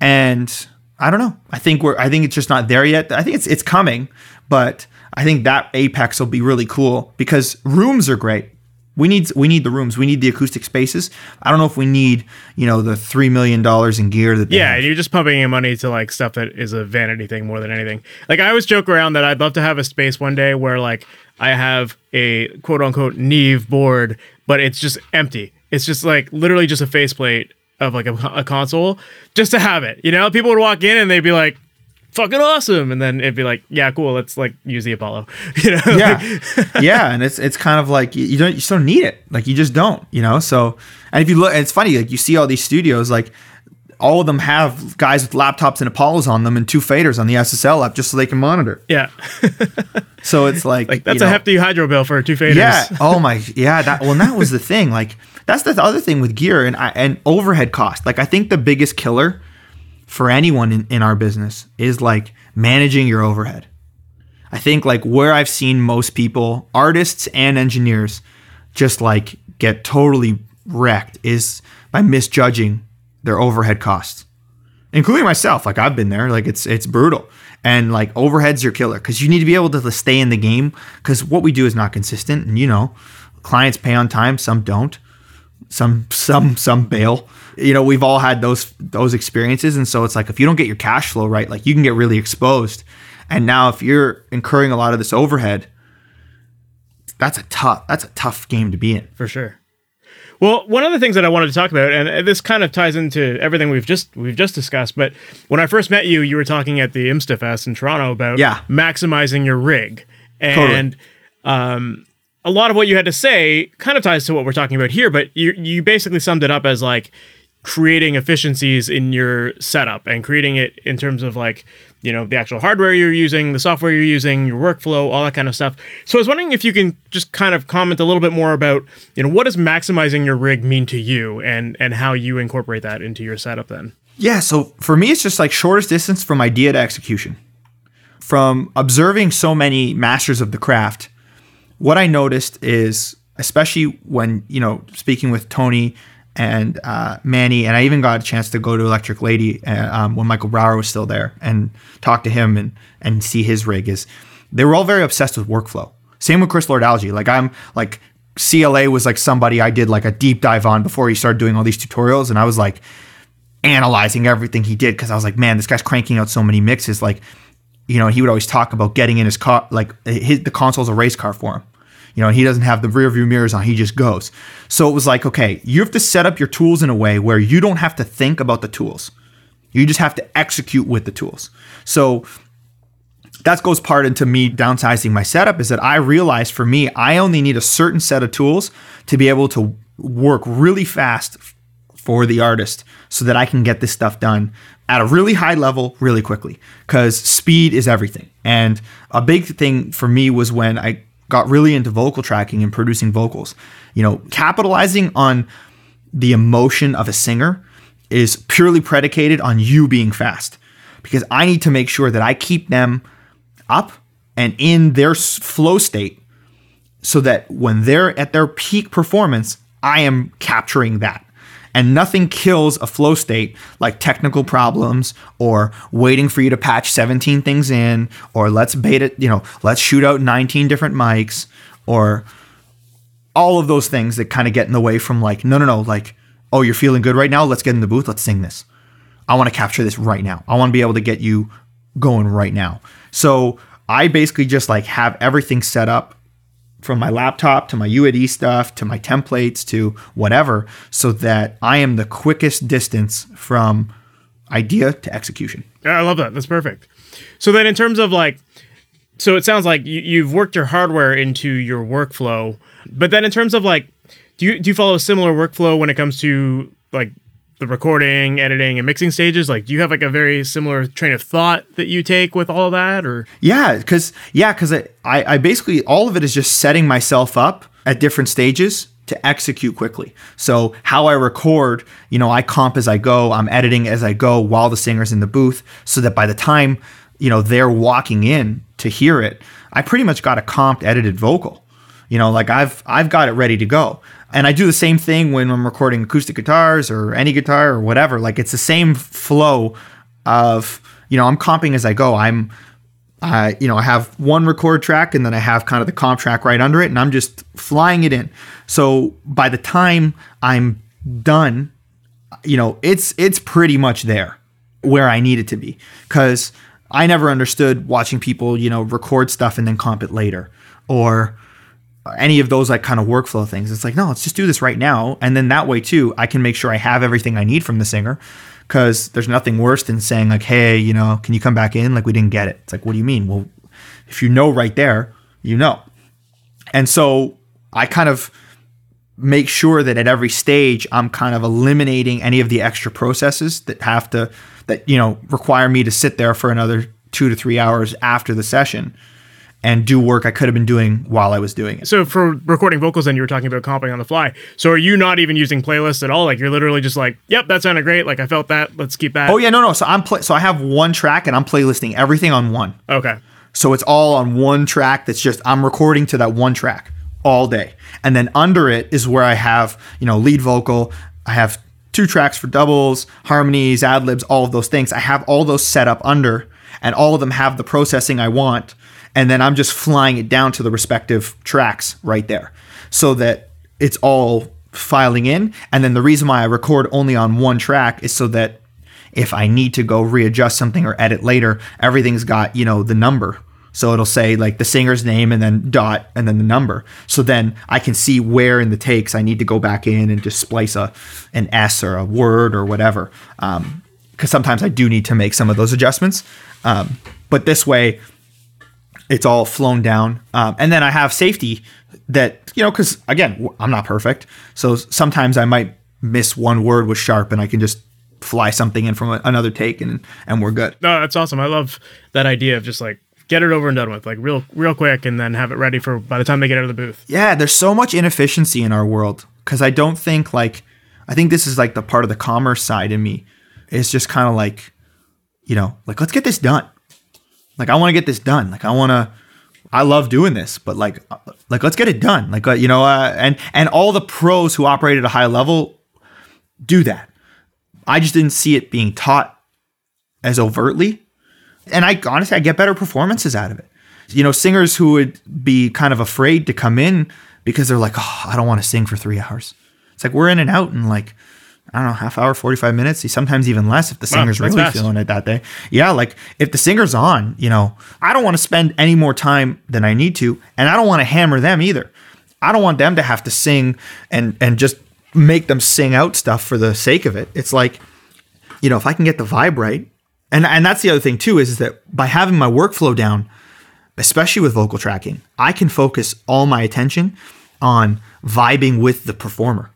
And I don't know. I think we're I think it's just not there yet. I think it's it's coming, but I think that apex will be really cool because rooms are great. We need we need the rooms. We need the acoustic spaces. I don't know if we need you know the three million dollars in gear that. Yeah, have. and you're just pumping in money to like stuff that is a vanity thing more than anything. Like I always joke around that I'd love to have a space one day where like I have a quote unquote Neve board, but it's just empty. It's just like literally just a faceplate of like a, a console just to have it. You know, people would walk in and they'd be like, fucking awesome. And then it'd be like yeah cool let's like use the apollo. You know? Yeah. Yeah and it's it's kind of like you don't you don't need it. Like you just don't you know? So and if you look it's funny like you see all these studios like all of them have guys with laptops and apollos on them and two faders on the ssl app just so they can monitor. Yeah. So it's like like that's a know, hefty hydro bill for two faders. Yeah. Oh my yeah that well that was the thing like that's the other thing with gear and and overhead cost like i think the biggest killer for anyone in, in our business is like managing your overhead. I think like where I've seen most people, artists and engineers, just like get totally wrecked is by misjudging their overhead costs. Including myself. Like I've been there. Like it's it's brutal. And like overhead's your killer because you need to be able to stay in the game because what we do is not consistent. And you know, clients pay on time, some don't. Some some some bail. You know we've all had those those experiences. And so it's like if you don't get your cash flow right like you can get really exposed. And now if you're incurring a lot of this overhead that's a tough that's a tough game to be in. For sure. Well, one of the things that I wanted to talk about, and this kind of ties into everything we've just we've just discussed, but when I first met you, you were talking at the IMSTA Fest in Toronto about yeah. maximizing your rig, and totally. um, a lot of what you had to say kind of ties to what we're talking about here. But you you basically summed it up as like creating efficiencies in your setup and creating it in terms of like you know the actual hardware you're using the software you're using your workflow all that kind of stuff so i was wondering if you can just kind of comment a little bit more about you know what does maximizing your rig mean to you and and how you incorporate that into your setup then yeah so for me it's just like shortest distance from idea to execution from observing so many masters of the craft what i noticed is especially when you know speaking with tony and uh, Manny, and I even got a chance to go to Electric Lady uh, um, when Michael Brauer was still there and talk to him and and see his rig. Is they were all very obsessed with workflow. Same with Chris Lord-Alge. Like I'm like CLA was like somebody I did like a deep dive on before he started doing all these tutorials, and I was like analyzing everything he did because I was like, man, this guy's cranking out so many mixes. Like, you know, he would always talk about getting in his car, like his, the console's a race car for him. You know, he doesn't have the rear view mirrors on, he just goes. So it was like, okay, you have to set up your tools in a way where you don't have to think about the tools. You just have to execute with the tools. So that goes part into me downsizing my setup is that I realized for me, I only need a certain set of tools to be able to work really fast for the artist so that I can get this stuff done at a really high level really quickly because speed is everything. And a big thing for me was when I got really into vocal tracking and producing vocals. You know, capitalizing on the emotion of a singer is purely predicated on you being fast because I need to make sure that I keep them up and in their flow state so that when they're at their peak performance, I am capturing that. And nothing kills a flow state like technical problems or waiting for you to patch 17 things in or let's bait it, you know, let's shoot out 19 different mics or all of those things that kind of get in the way from like, no, no, no, like, oh, you're feeling good right now. Let's get in the booth. Let's sing this. I want to capture this right now. I want to be able to get you going right now. So I basically just like have everything set up from my laptop to my UAD stuff to my templates to whatever so that I am the quickest distance from idea to execution. Yeah, I love that. That's perfect. So then in terms of like so it sounds like you, you've worked your hardware into your workflow, but then in terms of like do you do you follow a similar workflow when it comes to like the recording, editing, and mixing stages? Like, do you have like a very similar train of thought that you take with all that, or Yeah, because yeah, because I, I basically all of it is just setting myself up at different stages to execute quickly. So how I record, you know, I comp as I go, I'm editing as I go while the singer's in the booth, so that by the time you know they're walking in to hear it, I pretty much got a comped edited vocal. You know, like I've I've got it ready to go. And I do the same thing when I'm recording acoustic guitars or any guitar or whatever. Like it's the same flow of, you know, I'm comping as I go. I'm I, you know, I have one record track and then I have kind of the comp track right under it and I'm just flying it in. So by the time I'm done, you know, it's it's pretty much there where I need it to be cuz I never understood watching people, you know, record stuff and then comp it later or any of those like kind of workflow things. It's like, no, let's just do this right now. And then that way too, I can make sure I have everything I need from the singer. Cause there's nothing worse than saying like, hey, you know, can you come back in? Like we didn't get it. It's like, what do you mean? Well, if you know right there, you know. And so I kind of make sure that at every stage I'm kind of eliminating any of the extra processes that have to that, you know, require me to sit there for another two to three hours after the session and do work I could have been doing while I was doing it. So for recording vocals, then you were talking about comping on the fly. So are you not even using playlists at all? Like you're literally just like, "Yep, that sounded great. Like I felt that. Let's keep that." Oh yeah, no, no. So I'm play- so I have one track and I'm playlisting everything on one. Okay. So it's all on one track. That's just I'm recording to that one track all day, and then under it is where I have you know lead vocal. I have two tracks for doubles, harmonies, ad libs, all of those things. I have all those set up under, and all of them have the processing I want and then I'm just flying it down to the respective tracks right there so that it's all filing in. And then the reason why I record only on one track is so that if I need to go readjust something or edit later, everything's got, you know, the number. So it'll say like the singer's name and then dot and then the number. So then I can see where in the takes I need to go back in and just splice a an S or a word or whatever. Because um, sometimes I do need to make some of those adjustments. Um, but this way, it's all flown down. Um, and then I have safety that, you know, because again, I'm not perfect. So sometimes I might miss one word with sharp and I can just fly something in from another take and, and we're good. No, that's awesome. I love that idea of just like get it over and done with, like real, real quick, and then have it ready for by the time they get out of the booth. Yeah, there's so much inefficiency in our world because I don't think like, I think this is like the part of the commerce side in me. It's just kind of like, you know, like let's get this done. Like I want to get this done. Like I want to. I love doing this, but like, like let's get it done. Like uh, you know, uh, and and all the pros who operate at a high level do that. I just didn't see it being taught as overtly, and I honestly I get better performances out of it. You know, singers who would be kind of afraid to come in because they're like, oh, I don't want to sing for three hours. It's like we're in and out in like I don't know, half hour, 45 minutes, sometimes even less if the singer's wow, really fast. feeling it that day. Yeah, like if the singer's on, you know, I don't want to spend any more time than I need to, and I don't want to hammer them either. I don't want them to have to sing and and just make them sing out stuff for the sake of it. It's like, you know, if I can get the vibe right, and and that's the other thing too is, is that by having my workflow down, especially with vocal tracking, I can focus all my attention on vibing with the performer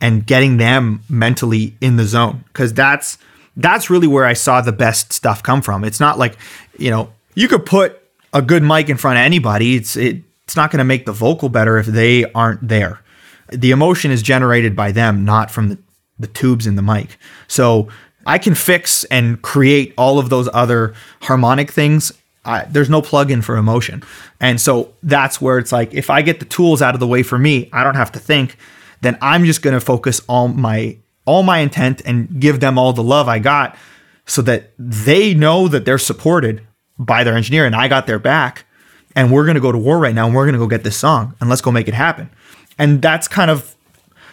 and getting them mentally in the zone because that's that's really where I saw the best stuff come from. It's not like you know you could put a good mic in front of anybody. It's it, it's not going to make the vocal better if they aren't there. The emotion is generated by them, not from the, the tubes in the mic. So I can fix and create all of those other harmonic things I, there's no plug-in for emotion. And so that's where it's like if I get the tools out of the way for me, I don't have to think, then I'm just going to focus all my all my intent and give them all the love I got so that they know that they're supported by their engineer and I got their back and we're going to go to war right now and we're going to go get this song and let's go make it happen. And that's kind of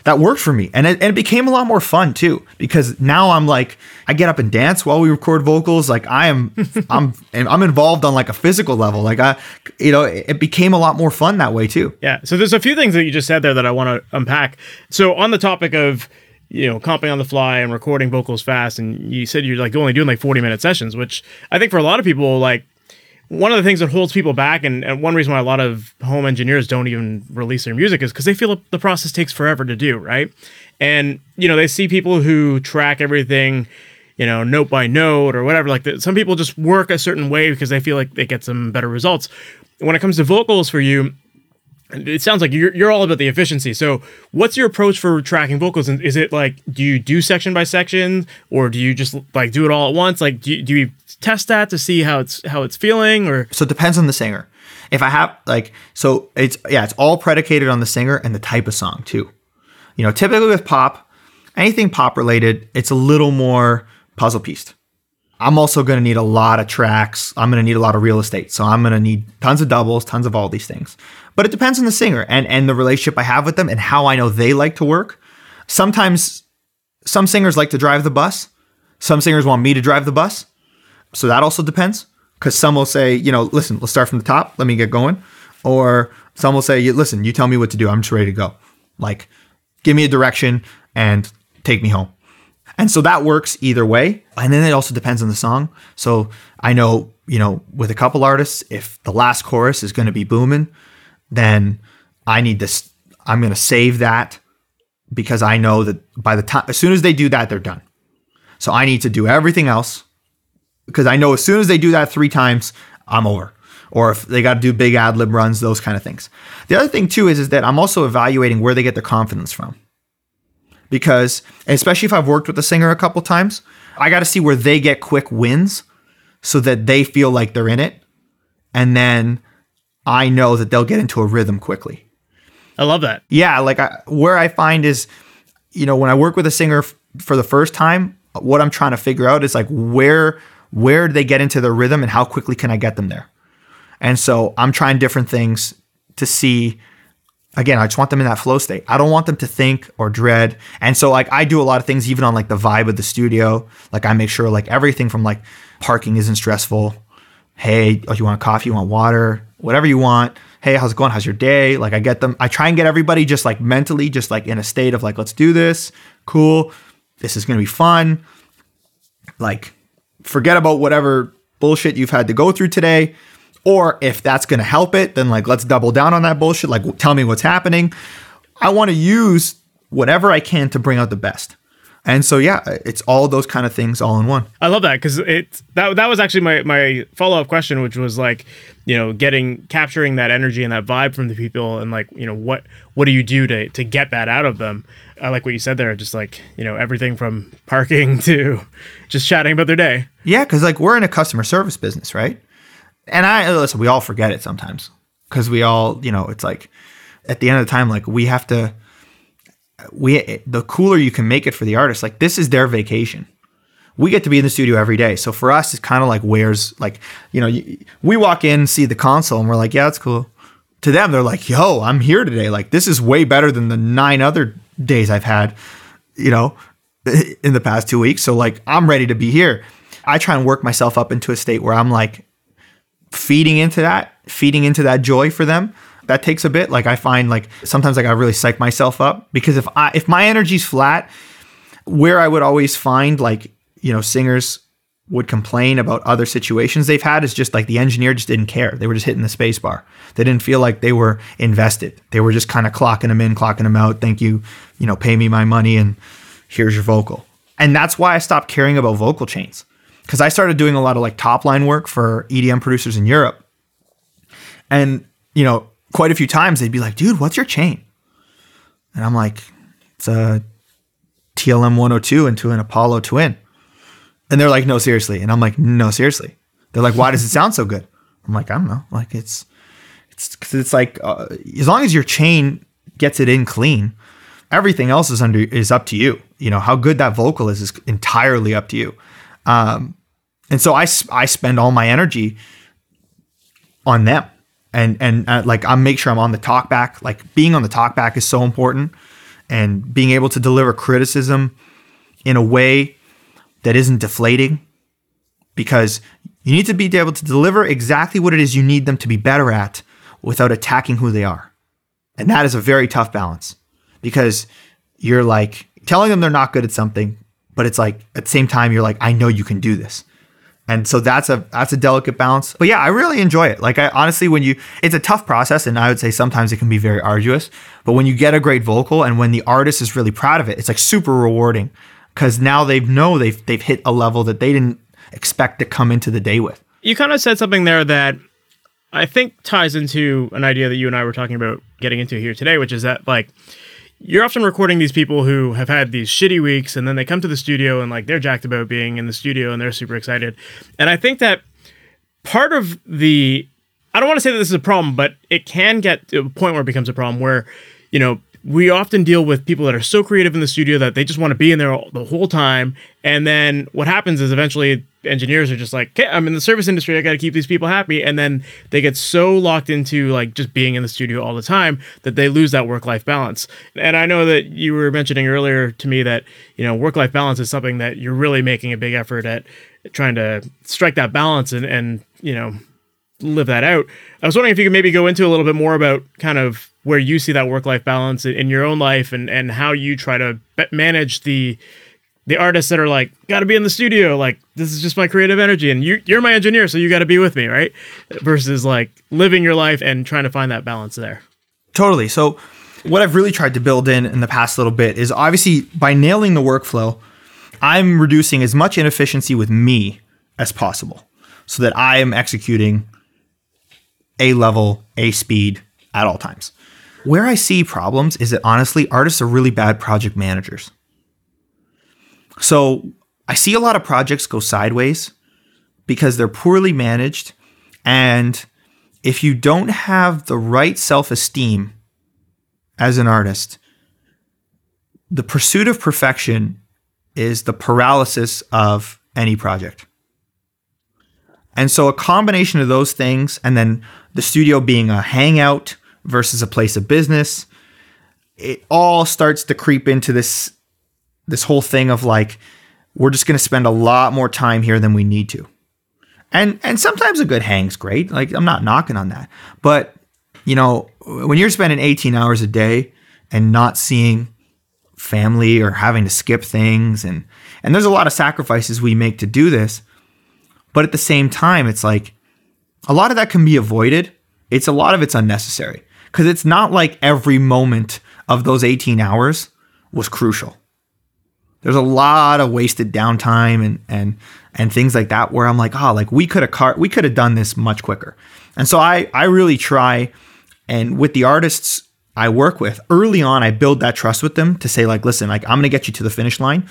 that worked for me. And it, and it became a lot more fun too, because now I'm like, I get up and dance while we record vocals. Like I am, I'm, I'm involved on like a physical level. Like I, you know, it became a lot more fun that way too. Yeah. So there's a few things that you just said there that I want to unpack. So on the topic of, you know, comping on the fly and recording vocals fast, and you said you're like only doing like 40 minute sessions, which I think for a lot of people, like one of the things that holds people back, and, and, one reason why a lot of home engineers don't even release their music is because they feel the process takes forever to do, right? And you know, they see people who track everything, you know, note by note or whatever. Like some people just work a certain way because they feel like they get some better results. When it comes to vocals for you, it sounds like you're, you're all about the efficiency. So, what's your approach for tracking vocals? And is it like, do you do section by section, or do you just like do it all at once? Like, do you, do you test that to see how it's how it's feeling, or so it depends on the singer. If I have like, so it's yeah, it's all predicated on the singer and the type of song too. You know, typically with pop, anything pop related, it's a little more puzzle pieced. I'm also going to need a lot of tracks. I'm going to need a lot of real estate. So I'm going to need tons of doubles, tons of all these things. But it depends on the singer and and the relationship I have with them and how I know they like to work. Sometimes some singers like to drive the bus. Some singers want me to drive the bus. So that also depends because some will say, you know, listen, let's start from the top. Let me get going. Or some will say, listen, you tell me what to do. I'm just ready to go. Like, give me a direction and take me home. And so that works either way. And then it also depends on the song. So I know, you know, with a couple artists, if the last chorus is going to be booming, then I need this. I'm going to save that because I know that by the time, as soon as they do that, they're done. So I need to do everything else because I know as soon as they do that three times, I'm over. Or if they got to do big ad lib runs, those kind of things. The other thing too is, is that I'm also evaluating where they get their confidence from. Because especially if I've worked with a singer a couple times, I got to see where they get quick wins so that they feel like they're in it. And then I know that they'll get into a rhythm quickly. I love that. Yeah, like I, where I find is, you know, when I work with a singer f- for the first time, what I'm trying to figure out is like where where do they get into their rhythm and how quickly can I get them there? And so I'm trying different things to see. Again, I just want them in that flow state. I don't want them to think or dread. And so like I do a lot of things even on like the vibe of the studio. Like I make sure like everything from like parking isn't stressful. Hey, oh, you want coffee? You want water? Whatever you want. Hey, how's it going? How's your day? Like I get them. I try and get everybody just like mentally, just like in a state of like, let's do this. Cool. This is gonna be fun. Like forget about whatever bullshit you've had to go through today. Or if that's to help it, then like let's double down on that bullshit. Like tell me what's happening. I want to use whatever I can to bring out the best. And so yeah, it's all those kind of things all in one. I love that because it that that was actually my my follow up question, which was like, you know, getting capturing that energy and that vibe from the people, and like, you know, what what do you do to to get that out of them? I like what you said there, just like you know everything from parking to just chatting about their day. Yeah, because like we're in a customer service business, right? And I listen, we all forget it sometimes because we all, you know, it's like at the end of the time, like we have to we the cooler you can make it for the artist like this is their vacation. We get to be in the studio every day. So for us it's kind of like where's like you know we walk in see the console and we're like yeah it's cool. To them they're like yo i'm here today. Like this is way better than the nine other days i've had you know in the past two weeks. So like i'm ready to be here. I try and work myself up into a state where i'm like feeding into that feeding into that joy for them that takes a bit. Like I find like sometimes like I really psych myself up because if I if my energy's flat, where I would always find like, you know, singers would complain about other situations they've had is just like the engineer just didn't care. They were just hitting the space bar. They didn't feel like they were invested. They were just kind of clocking them in, clocking them out. Thank you, you know, pay me my money and here's your vocal. And that's why I stopped caring about vocal chains. Cuz I started doing a lot of like top line work for EDM producers in Europe. And, you know, quite a few times they'd be like, dude, what's your chain? And I'm like, it's a TLM 102 into an Apollo twin. And they're like, no, seriously. And I'm like, no, seriously. They're like, why does it sound so good? I'm like, I don't know. Like it's it's 'cause it's like uh, as long as your chain gets it in clean, everything else is under is up to you. You know how good that vocal is is entirely up to you. Um, and so I, I spend all my energy on them, and and uh, like I make sure I'm on the talk back. Like being on the talk back is so important, and being able to deliver criticism in a way that isn't deflating because you need to be able to deliver exactly what it is you need them to be better at without attacking who they are. And that is a very tough balance because you're like telling them they're not good at something, but it's like at the same time you're like I know you can do this. And so that's a that's a delicate balance. But yeah, I really enjoy it. Like I honestly when you it's a tough process and I would say sometimes it can be very arduous, but when you get a great vocal and when the artist is really proud of it, it's like super rewarding cuz now they know they've they've hit a level that they didn't expect to come into the day with. You kind of said something there that I think ties into an idea that you and I were talking about getting into here today, which is that like you're often recording these people who have had these shitty weeks and then they come to the studio and like they're jacked about being in the studio and they're super excited. And I think that part of the I don't want to say that this is a problem, but it can get to a point where it becomes a problem where, you know, we often deal with people that are so creative in the studio that they just want to be in there all, the whole time. And then what happens is eventually engineers are just like, okay, I'm in the service industry. I got to keep these people happy. And then they get so locked into like just being in the studio all the time that they lose that work life balance. And I know that you were mentioning earlier to me that, you know, work life balance is something that you're really making a big effort at trying to strike that balance and, and, you know, live that out. I was wondering if you could maybe go into a little bit more about kind of where you see that work life balance in your own life and, and how you try to manage the the artists that are like got to be in the studio like this is just my creative energy and you you're my engineer so you got to be with me right versus like living your life and trying to find that balance there Totally. So, what I've really tried to build in in the past little bit is obviously by nailing the workflow, I'm reducing as much inefficiency with me as possible so that I am executing a level, a speed at all times. Where I see problems is that honestly, artists are really bad project managers. So, I see a lot of projects go sideways because they're poorly managed and if you don't have the right self esteem as an artist, the pursuit of perfection is the paralysis of any project. And so, a combination of those things, and then the studio being a hangout versus a place of business, it all starts to creep into this this whole thing of like we're just going to spend a lot more time here than we need to and and sometimes a good hang's great. Like I'm not knocking on that, but you know when you're spending 18 hours a day and not seeing family or having to skip things and and there's a lot of sacrifices we make to do this, but at the same time it's like a lot of that can be avoided. It's a lot of it's unnecessary because it's not like every moment of those 18 hours was crucial there's a lot of wasted downtime and and and things like that where I'm like, oh, like we could have car- we could have done this much quicker. And so I I really try and with the artists I work with early on, I build that trust with them to say like, listen, like I'm gonna get you to the finish line.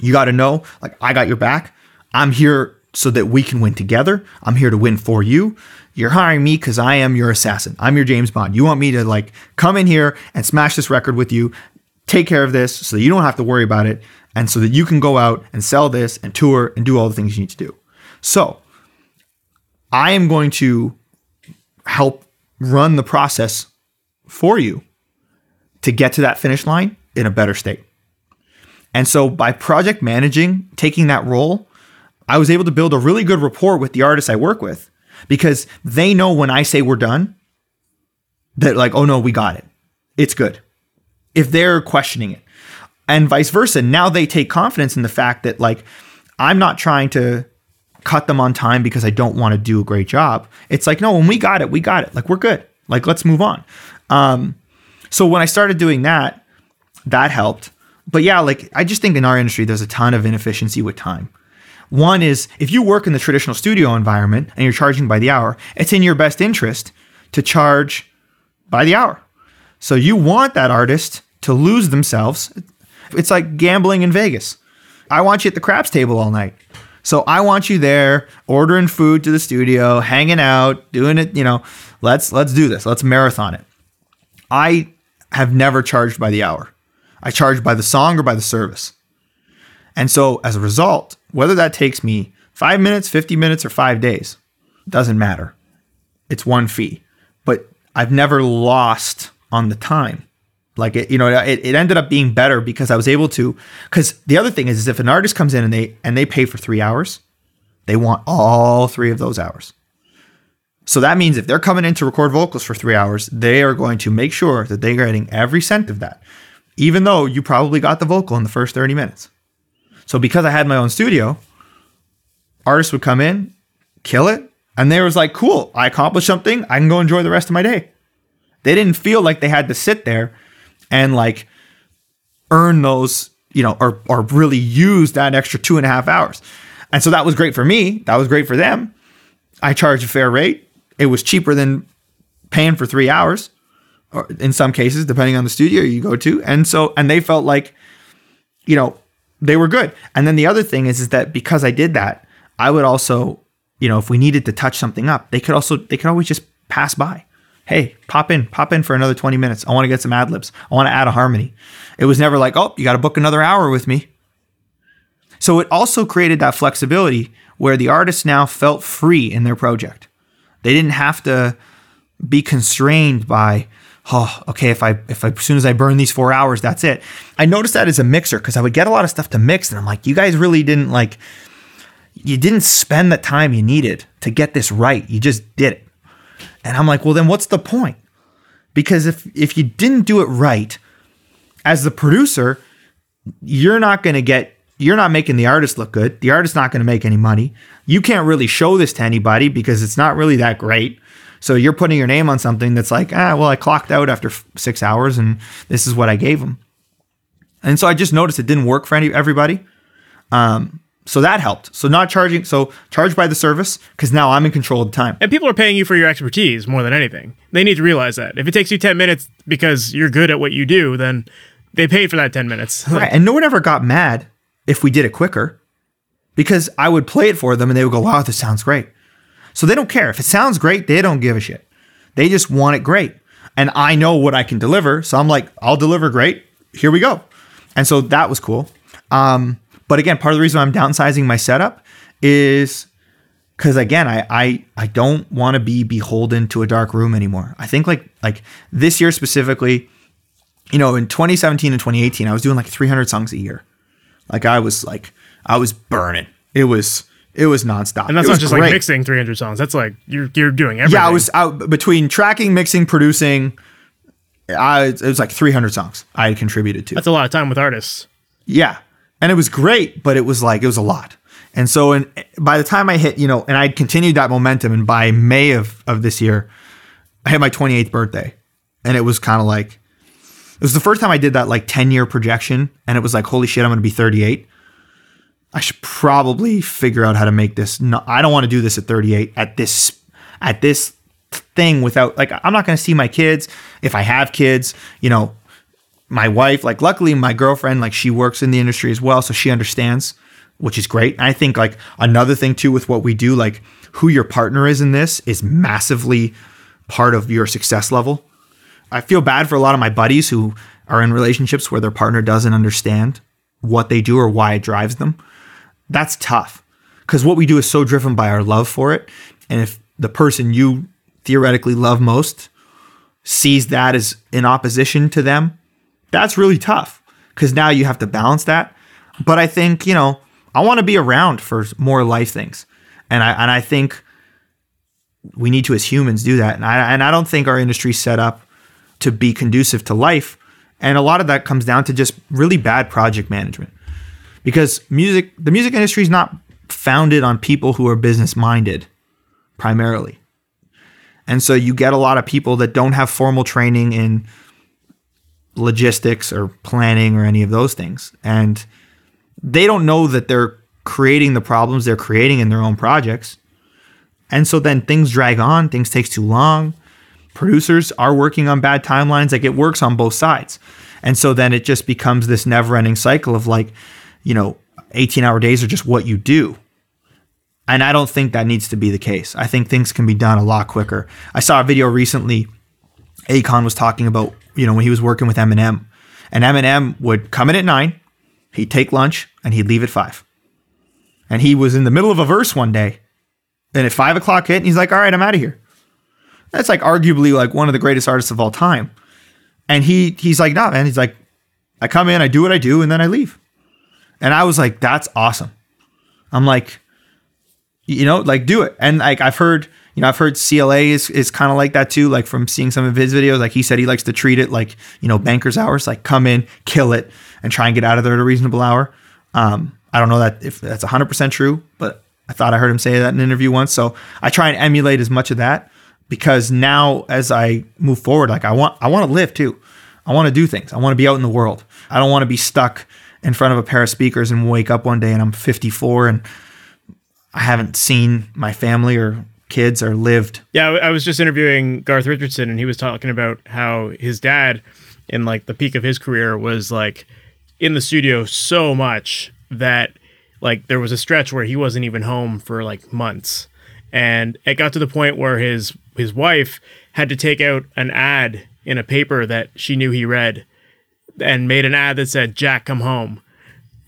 You got to know, like I got your back. I'm here so that we can win together. I'm here to win for you. You're hiring me because I am your assassin. I'm your James Bond. You want me to like come in here and smash this record with you, take care of this so that you don't have to worry about it and so that you can go out and sell this and tour and do all the things you need to do. So, I am going to help run the process for you to get to that finish line in a better state. And so by project managing, taking that role, I was able to build a really good rapport with the artists I work with because they know when I say we're done that like, oh no, we got it. It's good. If they're questioning it. And vice versa, now they take confidence in the fact that like I'm not trying to cut them on time because I don't want to do a great job. It's like, no, when we got it, we got it. Like we're good. Like let's move on. Um, so when I started doing that, that helped. But yeah, like I just think in our industry, there's a ton of inefficiency with time. One is if you work in the traditional studio environment and you're charging by the hour, it's in your best interest to charge by the hour. So you want that artist to lose themselves. It's like gambling in Vegas. I want you at the craps table all night. So I want you there ordering food to the studio, hanging out, doing it, you know, let's let's do this. Let's marathon it. I have never charged by the hour. I charge by the song or by the service. And so as a result, whether that takes me 5 minutes, 50 minutes or 5 days, doesn't matter. It's one fee. But I've never lost on the time. Like it, you know, it, it ended up being better because I was able to. Because the other thing is, is if an artist comes in and they and they pay for three hours, they want all three of those hours. So that means if they're coming in to record vocals for three hours, they are going to make sure that they're getting every cent of that, even though you probably got the vocal in the first 30 minutes. So because I had my own studio, artists would come in, kill it, and they was like, cool, I accomplished something. I can go enjoy the rest of my day. They didn't feel like they had to sit there and like earn those, you know, or or really use that extra two and a half hours. And so that was great for me. That was great for them. I charged a fair rate. It was cheaper than paying for three hours, or in some cases, depending on the studio you go to. And so, and they felt like, you know, they were good. And then the other thing is, is that because I did that, I would also, you know, if we needed to touch something up, they could also, they could always just pass by hey, pop in, pop in for another 20 minutes. I want to get some ad libs. I want to add a harmony. It was never like, oh, you got to book another hour with me. So it also created that flexibility where the artists now felt free in their project. They didn't have to be constrained by, oh, okay, if I if I, as soon as I burn these four hours, that's it. I noticed that as a mixer because I would get a lot of stuff to mix, and I'm like, you guys really didn't like, you didn't spend the time you needed to get this right. You just did it. And I'm like, well, then what's the point? Because if if you didn't do it right, as the producer, you're not going to get you're not making the artist look good. The artist's not going to make any money. You can't really show this to anybody because it's not really that great. So you're putting your name on something that's like, ah, well, I clocked out after six hours and this is what I gave them. And so I just noticed it didn't work for any everybody. Um, so that helped. So not charging, so charge by the service because now I'm in control of the time. And people are paying you for your expertise more than anything. They need to realize that. If it takes you 10 minutes because you're good at what you do, then they paid for that 10 minutes. right. And no one ever got mad if we did it quicker because I would play it for them and they would go, wow, this sounds great. So they don't care. If it sounds great, they don't give a shit. They just want it great. And I know what I can deliver. So I'm like, I'll deliver great. Here we go. And so that was cool. Um, but again, part of the reason I'm downsizing my setup is because again, I I I don't want to be beholden to a dark room anymore. I think like like this year specifically, you know, in 2017 and 2018, I was doing like 300 songs a year. Like I was like I was burning. It was it was nonstop. And that's not just great. like mixing 300 songs. That's like you're you're doing everything. Yeah, I was out between tracking, mixing, producing. I it was like 300 songs I had contributed to. That's a lot of time with artists. Yeah, and it was great, but it was like it was a lot. And so, and by the time I hit, you know, and I continued that momentum, and by May of of this year, I hit my 28th birthday, and it was kind of like it was the first time I did that like 10 year projection, and it was like, holy shit, I'm gonna be 38. I should probably figure out how to make this. No, I don't want to do this at 38 at this at this thing without like I'm not going to see my kids if I have kids, you know, my wife, like luckily my girlfriend, like she works in the industry as well, so she understands, which is great. And I think like another thing too with what we do, like who your partner is in this is massively part of your success level. I feel bad for a lot of my buddies who are in relationships where their partner doesn't understand what they do or why it drives them. That's tough because what we do is so driven by our love for it. And if the person you theoretically love most sees that as in opposition to them, that's really tough because now you have to balance that. But I think, you know, I want to be around for more life things. And I and I think we need to as humans do that. And I and I don't think our industry's set up to be conducive to life. And a lot of that comes down to just really bad project management. Because music the music industry is not founded on people who are business minded primarily. And so you get a lot of people that don't have formal training in logistics or planning or any of those things. And they don't know that they're creating the problems they're creating in their own projects. And so then things drag on, things takes too long. Producers are working on bad timelines, like it works on both sides. And so then it just becomes this never-ending cycle of like, you know, 18-hour days are just what you do. And I don't think that needs to be the case. I think things can be done a lot quicker. I saw a video recently. Akon was talking about, you know, when he was working with Eminem, and Eminem would come in at nine, he'd take lunch, and he'd leave at five. And he was in the middle of a verse one day, and at five o'clock hit, and he's like, "All right, I'm out of here." That's like arguably like one of the greatest artists of all time. And he he's like, "Nah, man." He's like, "I come in, I do what I do, and then I leave." And I was like, "That's awesome." I'm like, you know, like do it. And like I've heard, you know, I've heard CLA is is kind of like that too. Like from seeing some of his videos, like he said he likes to treat it like you know bankers hours, like come in, kill it, and try and get out of there at a reasonable hour. Um, I don't know that if that's 100 percent true, but I thought I heard him say that in an interview once. So I try and emulate as much of that because now as I move forward, like I want I want to live too. I want to do things. I want to be out in the world. I don't want to be stuck in front of a pair of speakers and wake up one day and I'm 54 and I haven't seen my family or kids or lived. Yeah, I was just interviewing Garth Richardson and he was talking about how his dad in like the peak of his career was like in the studio so much that like there was a stretch where he wasn't even home for like months. And it got to the point where his his wife had to take out an ad in a paper that she knew he read and made an ad that said Jack come home.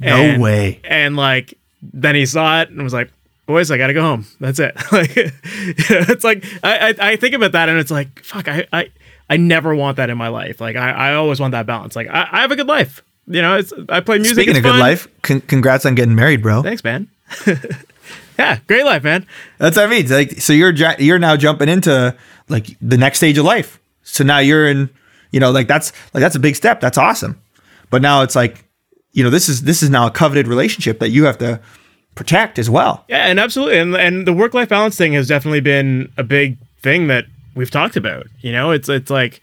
No And- way. And like then he saw it and was like, "Boys, I gotta go home. That's it." like it's like I, I I think about that and it's like fuck. I I I never want that in my life. Like I I always want that balance. Like I, I have a good life. You know, it's I play music. Speaking of good life, con- congrats on getting married, bro. Thanks, man. yeah, great life, man. That's what I mean. Like, so you're you're now jumping into like the next stage of life. So now you're in, you know, like that's like that's a big step. That's awesome. But now it's like, you know, this is this is now a coveted relationship that you have to protect as well. Yeah, and absolutely, and and the work life balance thing has definitely been a big thing that we've talked about. You know, it's it's like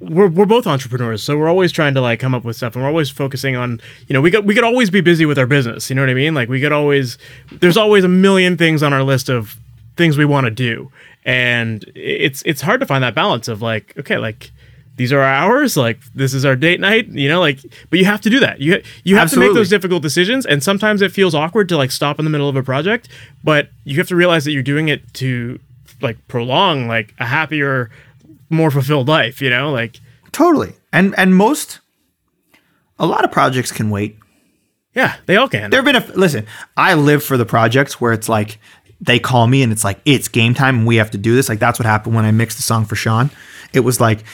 we're we're both entrepreneurs, so we're always trying to like come up with stuff, and we're always focusing on you know we could we could always be busy with our business. You know what I mean? Like we could always there's always a million things on our list of things we want to do, and it's it's hard to find that balance of like okay, like. These are our hours. Like this is our date night. You know, like, but you have to do that. You you have to make those difficult decisions and sometimes it feels awkward to like stop in the middle of a project but you have to realize that you're doing it to like prolong like a happier more fulfilled life you know like Totally. And and most a lot of projects can wait. yeah they all can There have been a listen. I live for the projects where it's like they call me and it's like it's game time and we have to do this. Like that's what happened when I mixed the song for Shawn. It was like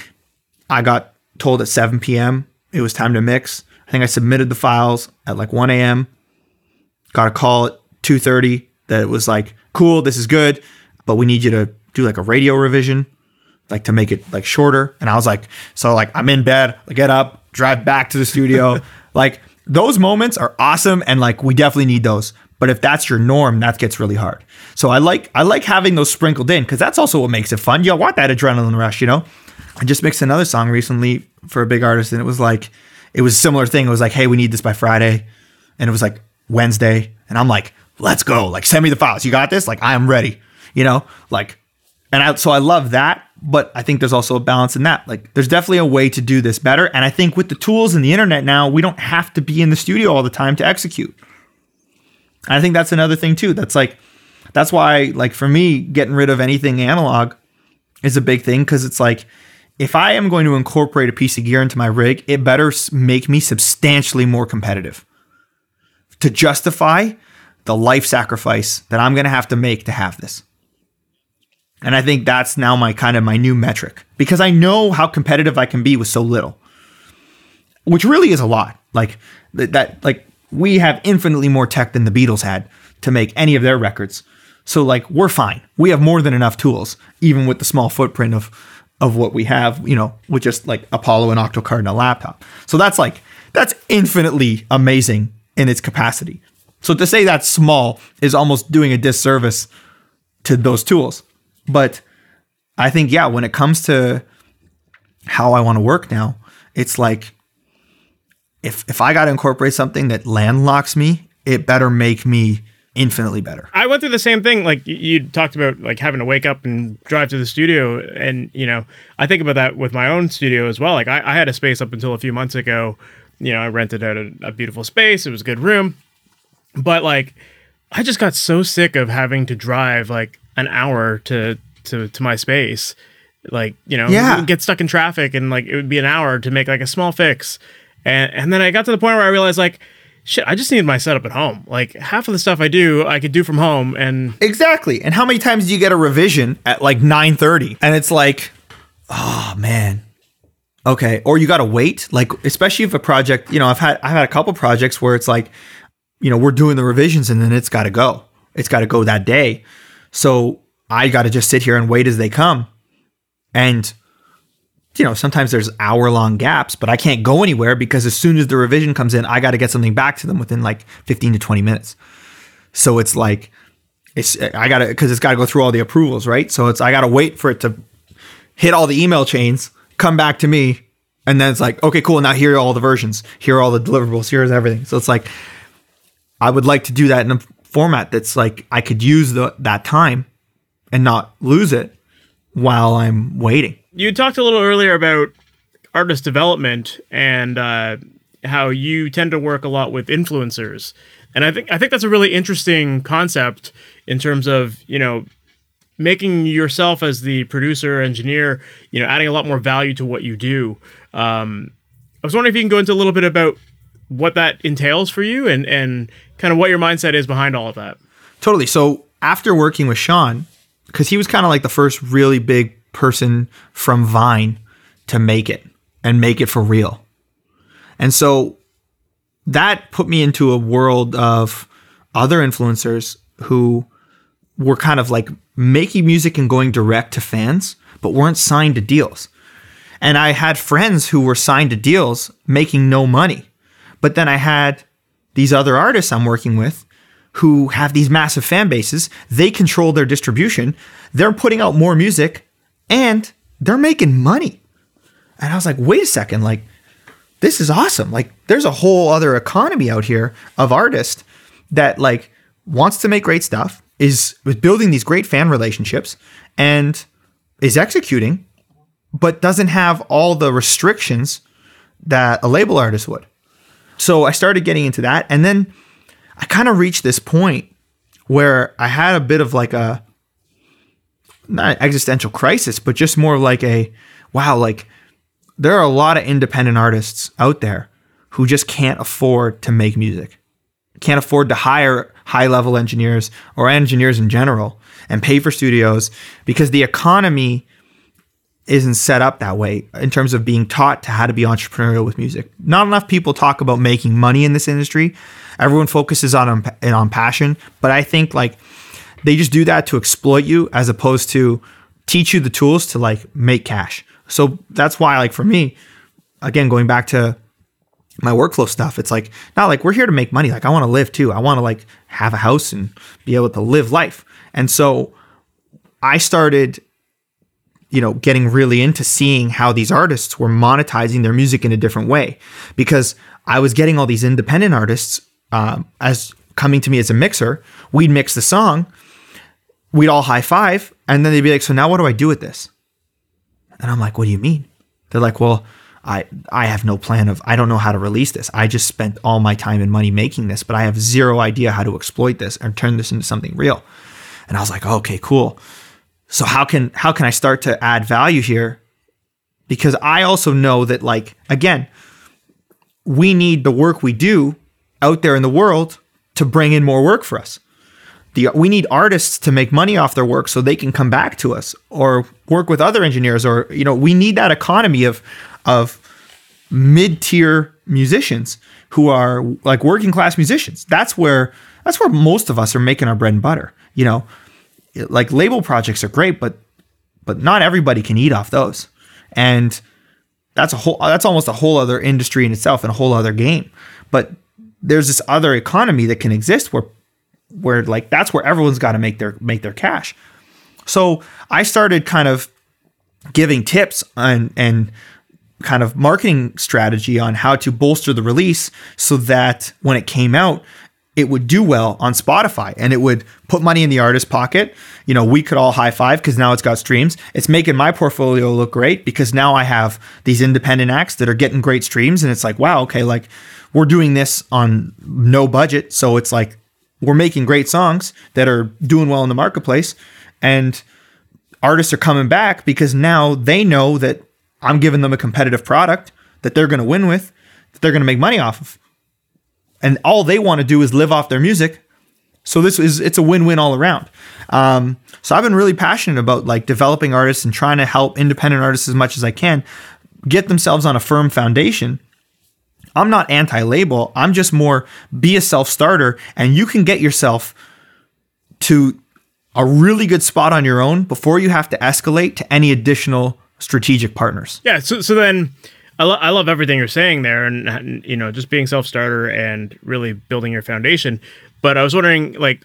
I got told at 7 p.m. it was time to mix. I think I submitted the files at like 1 a.m. Got a call at 2:30 that it was like cool, this is good, but we need you to do like a radio revision, like to make it like shorter. And I was like, so like I'm in bed, I get up, drive back to the studio. like those moments are awesome and like we definitely need those. But if that's your norm, that gets really hard. So I like I like having those sprinkled in because that's also what makes it fun. You want that adrenaline rush, you know? I just mixed another song recently for a big artist, and it was like it was a similar thing. It was like, hey, we need this by Friday. And it was like Wednesday. And I'm like, let's go. Like, send me the files. You got this? Like, I am ready. You know? Like, and I so I love that, but I think there's also a balance in that. Like, there's definitely a way to do this better. And I think with the tools and the internet now, we don't have to be in the studio all the time to execute. And I think that's another thing too. That's like that's why, like for me, getting rid of anything analog is a big thing because it's like if I am going to incorporate a piece of gear into my rig, it better make me substantially more competitive to justify the life sacrifice that I'm going to have to make to have this. And I think that's now my kind of my new metric because I know how competitive I can be with so little, which really is a lot. Like th- that, like we have infinitely more tech than the Beatles had to make any of their records. So like we're fine. We have more than enough tools, even with the small footprint of of what we have, you know, with just like Apollo and Octocard and a laptop. So that's like that's infinitely amazing in its capacity. So to say that's small is almost doing a disservice to those tools. But I think yeah, when it comes to how I want to work now, it's like if if I got to incorporate something that landlocks me, it better make me infinitely better. I went through the same thing. Like you- talked about, like having to wake up and drive to the studio, and you know, I think about that with my own studio as well. Like I, I had a space up until a few months ago. You know, I rented out a, a beautiful space. It was a good room, but like I just got so sick of having to drive like an hour to to to my space. Like, you know, Yeah. get stuck in traffic and like it would be an hour to make like a small fix. And and then I got to the point where I realized like shit, I just need my setup at home. Like half of the stuff I do, I could do from home and Exactly. And how many times do you get a revision at like 9:30 and it's like, oh man. Okay, or you got to wait, like especially if a project, you know, I've had I've had a couple projects where it's like, you know, we're doing the revisions and then it's got to go. It's got to go that day. So, I got to just sit here and wait as they come. And you know, sometimes there's hour long gaps, but I can't go anywhere because as soon as the revision comes in, I got to get something back to them within like 15 to 20 minutes. So it's like it's I gotta because it's got to go through all the approvals, right? So it's I gotta wait for it to hit all the email chains, come back to me, and then it's like, okay, cool. Now here are all the versions, here are all the deliverables, here's everything. So it's like I would like to do that in a format that's like I could use the that time and not lose it while I'm waiting. You talked a little earlier about artist development and uh, how you tend to work a lot with influencers. And i think i think that's a really interesting concept in terms of you know making yourself as the producer engineer you know adding a lot more value to what you do. Um, i was wondering if you can go into a little bit about what that entails for you and and kind of what your mindset is behind all of that. Totally. So after working with Shawn, because he was kind of like the first really big person from Vine to make it and make it for real. And so that put me into a world of other influencers who were kind of like making music and going direct to fans, but weren't signed to deals. And I had friends who were signed to deals making no money. But then I had these other artists I'm working with who have these massive fan bases. They control their distribution. They're putting out more music and they're making money. And I was like, wait a second, like, this is awesome. Like, there's a whole other economy out here of artists that like wants to make great stuff, is, is building these great fan relationships, and is executing, but doesn't have all the restrictions that a label artist would. So I started getting into that, and then I kind of reached this point where I had a bit of like a not an existential crisis, but just more like a wow, like there are a lot of independent artists out there who just can't afford to make music, can't afford to hire high level engineers or engineers in general and pay for studios because the economy isn't set up that way in terms of being taught to how to be entrepreneurial with music. Not enough people talk about making money in this industry. Everyone focuses on on, on passion, but I think like they just do that to exploit you as opposed to teach you the tools to like make cash. So that's why like for me, again going back to my workflow stuff, it's like not like we're here to make money. Like I want to live too. I want to like have a house and be able to live life. And so I started you know, getting really into seeing how these artists were monetizing their music in a different way because I was getting all these independent artists um, as coming to me as a mixer. We'd mix the song, we'd all high five, and then they'd be like, "So now what do I do with this?" And I'm like, "What do you mean?" They're like, "Well." I, I have no plan of I don't know how to release this. I just spent all my time and money making this, but I have zero idea how to exploit this and turn this into something real. And I was like, okay, cool so how can how can i start to add value here because i also know that like again we need the work we do out there in the world to bring in more work for us the, we need artists to make money off their work so they can come back to us or work with other engineers or you know we need that economy of of mid-tier musicians who are like working class musicians that's where that's where most of us are making our bread and butter you know like label projects are great, but but not everybody can eat off those. And that's a whole that's almost a whole other industry in itself and a whole other game. But there's this other economy that can exist where where like that's where everyone's got to make their make their cash. So I started kind of giving tips and and kind of marketing strategy on how to bolster the release so that when it came out it would do well on Spotify and it would put money in the artist's pocket. You know, we could all high five because now it's got streams. It's making my portfolio look great because now I have these independent acts that are getting great streams. And it's like, wow, okay, like we're doing this on no budget. So it's like we're making great songs that are doing well in the marketplace and artists are coming back because now they know that I'm giving them a competitive product that they're going to win with, that they're going to make money off of. And all they want to do is live off their music. So this is it's a win-win all around. Um, so I've been really passionate about like developing artists and trying to help independent artists as much as I can get themselves on a firm foundation. I'm not anti-label. I'm just more be a self-starter and you can get yourself to a really good spot on your own before you have to escalate to any additional strategic partners. Yeah. So so then. I, lo- I love everything you're saying there, and, and you know, just being self starter and really building your foundation. But I was wondering, like,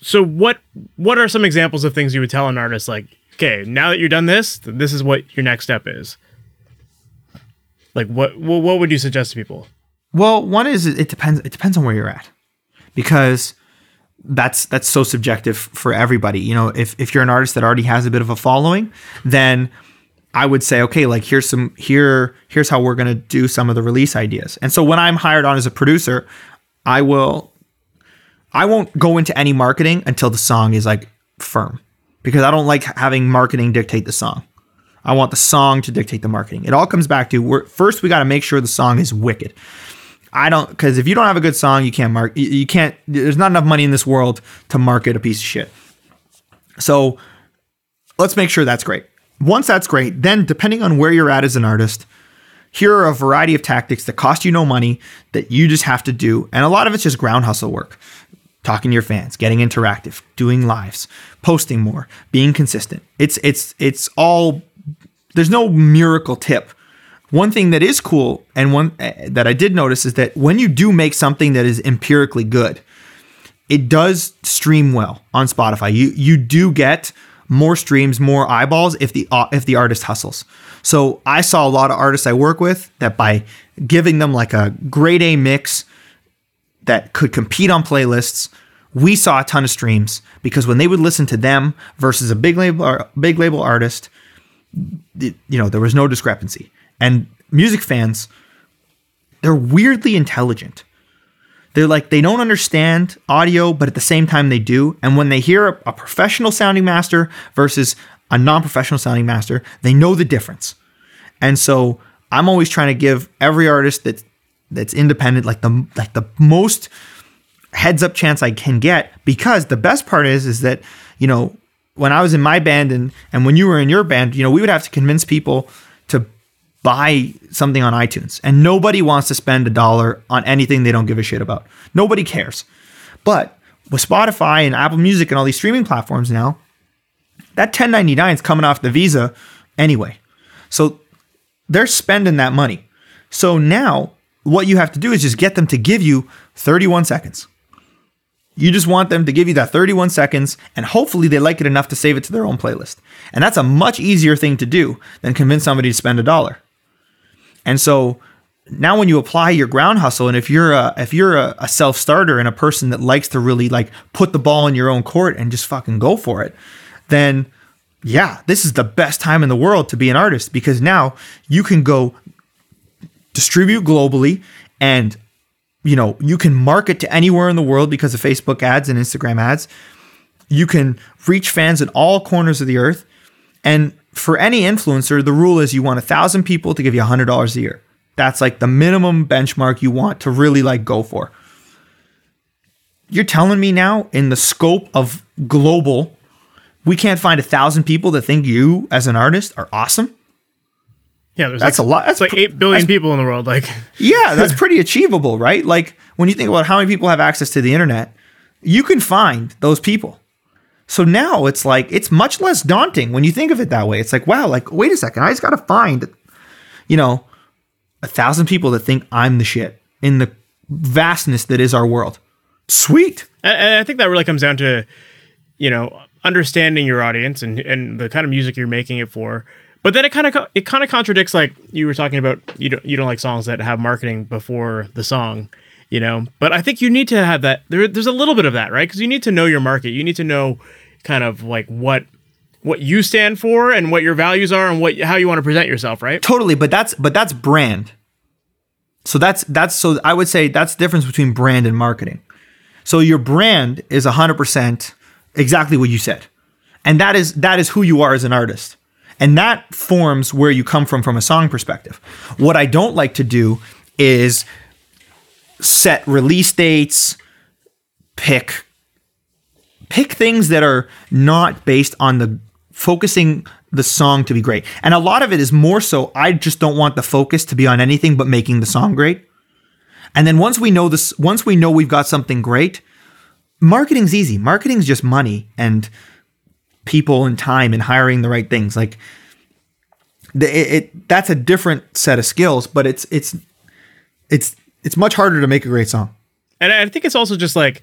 so what what are some examples of things you would tell an artist, like, okay, now that you're done this, this is what your next step is. Like, what what, would you suggest to people? Well, one is it depends. It depends on where you're at, because that's that's so subjective for everybody. You know, if if you're an artist that already has a bit of a following, then I would say, okay, like here's some here here's how we're gonna do some of the release ideas. And so when I'm hired on as a producer, I will I won't go into any marketing until the song is like firm, because I don't like having marketing dictate the song. I want the song to dictate the marketing. It all comes back to first we got to make sure the song is wicked. I don't because if you don't have a good song, you can't mark. You, you can't. There's not enough money in this world to market a piece of shit. So let's make sure that's great. Once that's great, then depending on where you're at as an artist, here are a variety of tactics that cost you no money that you just have to do, and a lot of it's just ground hustle work. Talking to your fans, getting interactive, doing lives, posting more, being consistent. It's it's it's all. There's no miracle tip one thing that is cool and one uh, that I did notice is that when you do make something that is empirically good, it does stream well on Spotify. You you do get more streams, more eyeballs if the uh, if the artist hustles. So I saw a lot of artists I work with that by giving them like a grade A mix that could compete on playlists, we saw a ton of streams because when they would listen to them versus a big label big label artist, you know, there was no discrepancy. And music fans, they're weirdly intelligent. They're like, they don't understand audio, but at the same time they do. And when they hear a, a professional sounding master versus a non professional sounding master, they know the difference. And so I'm always trying to give every artist that that's independent like the like the most heads up chance I can get because the best part is is that you know when I was in my band and and when you were in your band you know we would have to convince people to buy something on iTunes. And nobody wants to spend a dollar on anything they don't give a shit about. Nobody cares. But with Spotify and Apple Music and all these streaming platforms now, that 1099 is coming off the Visa anyway. So they're spending that money. So now what you have to do is just get them to give you 31 seconds. You just want them to give you that 31 seconds, and hopefully they like it enough to save it to their own playlist. And that's a much easier thing to do than convince somebody to spend a dollar. And so now when you apply your ground hustle and if you're a if you're a, a self-starter and a person that likes to really like put the ball in your own court and just fucking go for it, then yeah, this is the best time in the world to be an artist because now you can go distribute globally and you know, you can market to anywhere in the world because of Facebook ads and Instagram ads. You can reach fans in all corners of the earth. And for any influencer, the rule is you want a thousand people to give you a hundred dollars a year. That's like the minimum benchmark you want to really like go for. You're telling me now in the scope of global, we can't find a thousand people that think you as an artist are awesome. Yeah, there's that's like, a lot. That's like eight billion people in the world. Like, yeah, that's pretty achievable, right? Like when you think about how many people have access to the internet, you can find those people. So now it's like it's much less daunting when you think of it that way. It's like, wow, like wait a second, I just got to find, you know, a thousand people that think I'm the shit in the vastness that is our world. Sweet. And I think that really comes down to, you know, understanding your audience and and the kind of music you're making it for. But then it kind of it kind of contradicts like you were talking about you don't you don't like songs that have marketing before the song, you know. But I think you need to have that. There, there's a little bit of that, right? Because you need to know your market. You need to know kind of like what what you stand for and what your values are and what how you want to present yourself, right? Totally, but that's but that's brand. So that's that's so I would say that's the difference between brand and marketing. So your brand is 100% exactly what you said. And that is that is who you are as an artist. And that forms where you come from from a song perspective. What I don't like to do is set release dates, pick pick things that are not based on the focusing the song to be great. And a lot of it is more so I just don't want the focus to be on anything but making the song great. And then once we know this once we know we've got something great, marketing's easy. Marketing's just money and people and time and hiring the right things. Like it, it that's a different set of skills, but it's it's it's it's much harder to make a great song. And I think it's also just like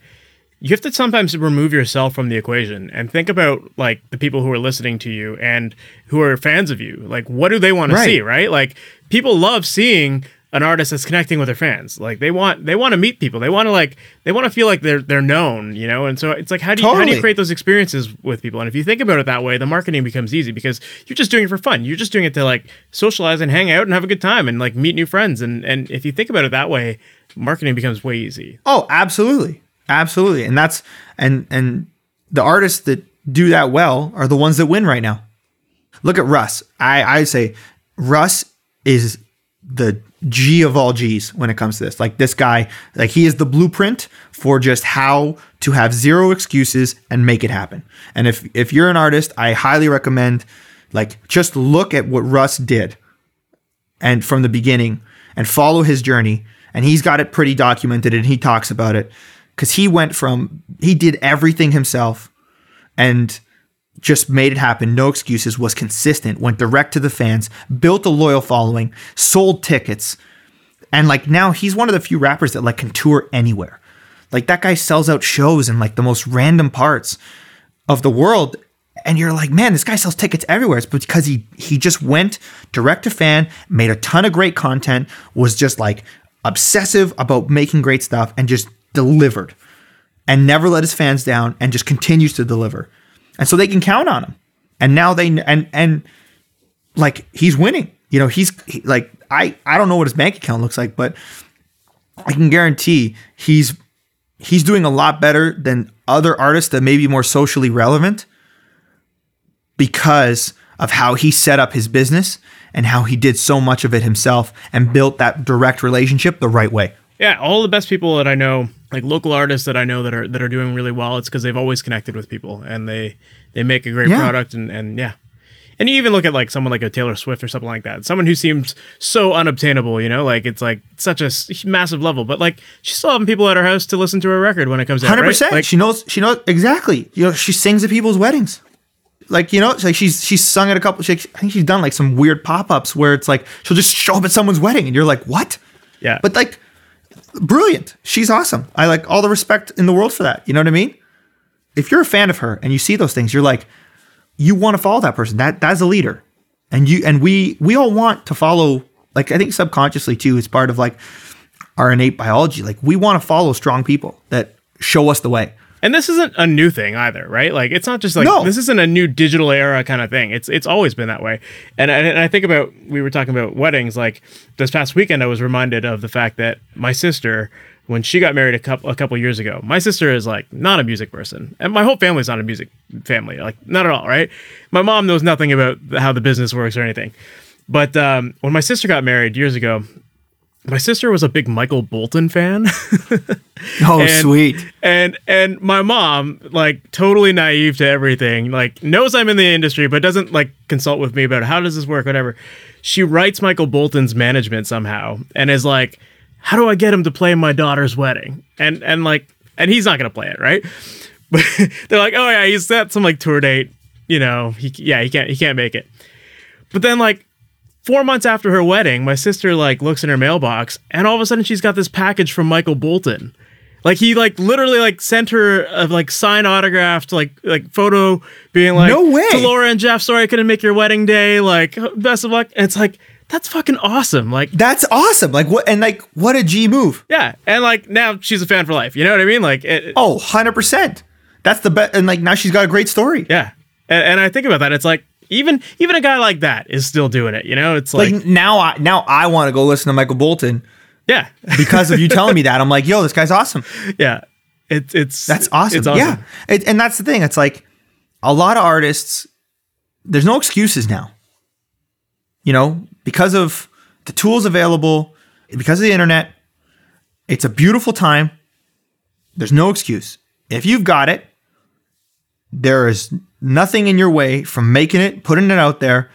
you have to sometimes remove yourself from the equation and think about like the people who are listening to you and who are fans of you. Like what do they want Right. to see, right? Like people love seeing an artist that's connecting with their fans. Like they want they want to meet people. They want to like they want to feel like they're they're known, you know? And so it's like how do you how do you create those experiences with people? And if you think about it that way, the marketing becomes easy because you're just doing it for fun. You're just doing it to like socialize and hang out and have a good time and like meet new friends. And and if you think about it that way, marketing becomes way easy. Oh, absolutely. Absolutely. And that's and and the artists that do that well are the ones that win right now. Look at Russ. I I say Russ is the G of all G's when it comes to this. Like this guy, like he is the blueprint for just how to have zero excuses and make it happen. And if if you're an artist, I highly recommend like just look at what Russ did and from the beginning and follow his journey and he's got it pretty documented and he talks about it cuz he went from he did everything himself and just made it happen. No excuses. Was consistent. Went direct to the fans. Built a loyal following. Sold tickets. And like now he's one of the few rappers that like can tour anywhere. Like that guy sells out shows in like the most random parts of the world. And you're like man this guy sells tickets everywhere. It's because he he just went direct to fan made a ton of great content was just like obsessive about making great stuff and just delivered and never let his fans down and just continues to deliver and so they can count on him and now they and and like he's winning you know he's he- like i i don't know what his bank account looks like but i can guarantee he's he's doing a lot better than other artists that may be more socially relevant because of how he set up his business and how he did so much of it himself and built that direct relationship the right way. Yeah, all the best people that I know, like local artists that I know that are that are doing really well, it's because they've always connected with people and they they make a great Yeah. product and and yeah. And you even look at like someone like a Taylor Swift or something like that. Someone who seems so unobtainable, you know, like it's like such a massive level, but like she's still having people at her house to listen to her record when it comes out. Hundred right? percent. Like, She knows. She knows exactly. You know, she sings at people's weddings. Like you know, like she's she's sung at a couple. She, I think she's done like some weird pop ups where it's like she'll just show up at someone's wedding and you're like, what? yeah, But like, brilliant. She's awesome. I like all the respect in the world for that. You know what I mean? If you're a fan of her and you see those things, you're like, you want to follow that person. That that's a leader, and you and we we all want to follow. Like I think subconsciously too, it's part of like our innate biology. Like we want to follow strong people that show us the way. And this isn't a new thing either, right? Like it's not just like No. this isn't a new digital era kind of thing. It's it's always been that way. And, and and I think about we were talking about weddings. Like this past weekend, I was reminded of the fact that my sister, when she got married a couple a couple years ago, my sister is like not a music person, and my whole family's not a music family, like not at all, right? My mom knows nothing about how the business works or anything. But um, when my sister got married years ago, my sister was a big Michael Bolton fan. Oh, And- sweet. and and my mom like totally naive to everything like knows i'm in the industry but doesn't like consult with me about how does this work whatever she writes michael bolton's management somehow and is like how do i get him to play my daughter's wedding and and like and he's not gonna play it right but they're like oh yeah he's got some like tour date you know he yeah he can't he can't make it but then like four months after her wedding, my sister like looks in her mailbox and all of a sudden she's got this package from Michael Bolton. Like he like literally like sent her a like signed autographed like like photo being like No way. to Laura and Jeff, sorry I couldn't make your wedding day. Like best of luck. And it's like that's fucking awesome. Like That's awesome. Like what? And like what a G move. yeah, and like now she's a fan for life. You know what I mean? Like it, Oh, 100 percent. That's the best. And like now she's got a great story. yeah. And, and I think about that. It's like even even a guy like that is still doing it. You know? It's like, Like now, I now I want to go listen to Michael Bolton yeah, because of you telling me that. I'm like, yo, this guy's awesome. yeah. It's it's That's awesome. It's awesome. Yeah. It, and that's the thing. It's like a lot of artists, there's no excuses now. You know, because of the tools available, because of the internet, it's a beautiful time. There's no excuse. If you've got it, there is nothing in your way from making it, putting it out there,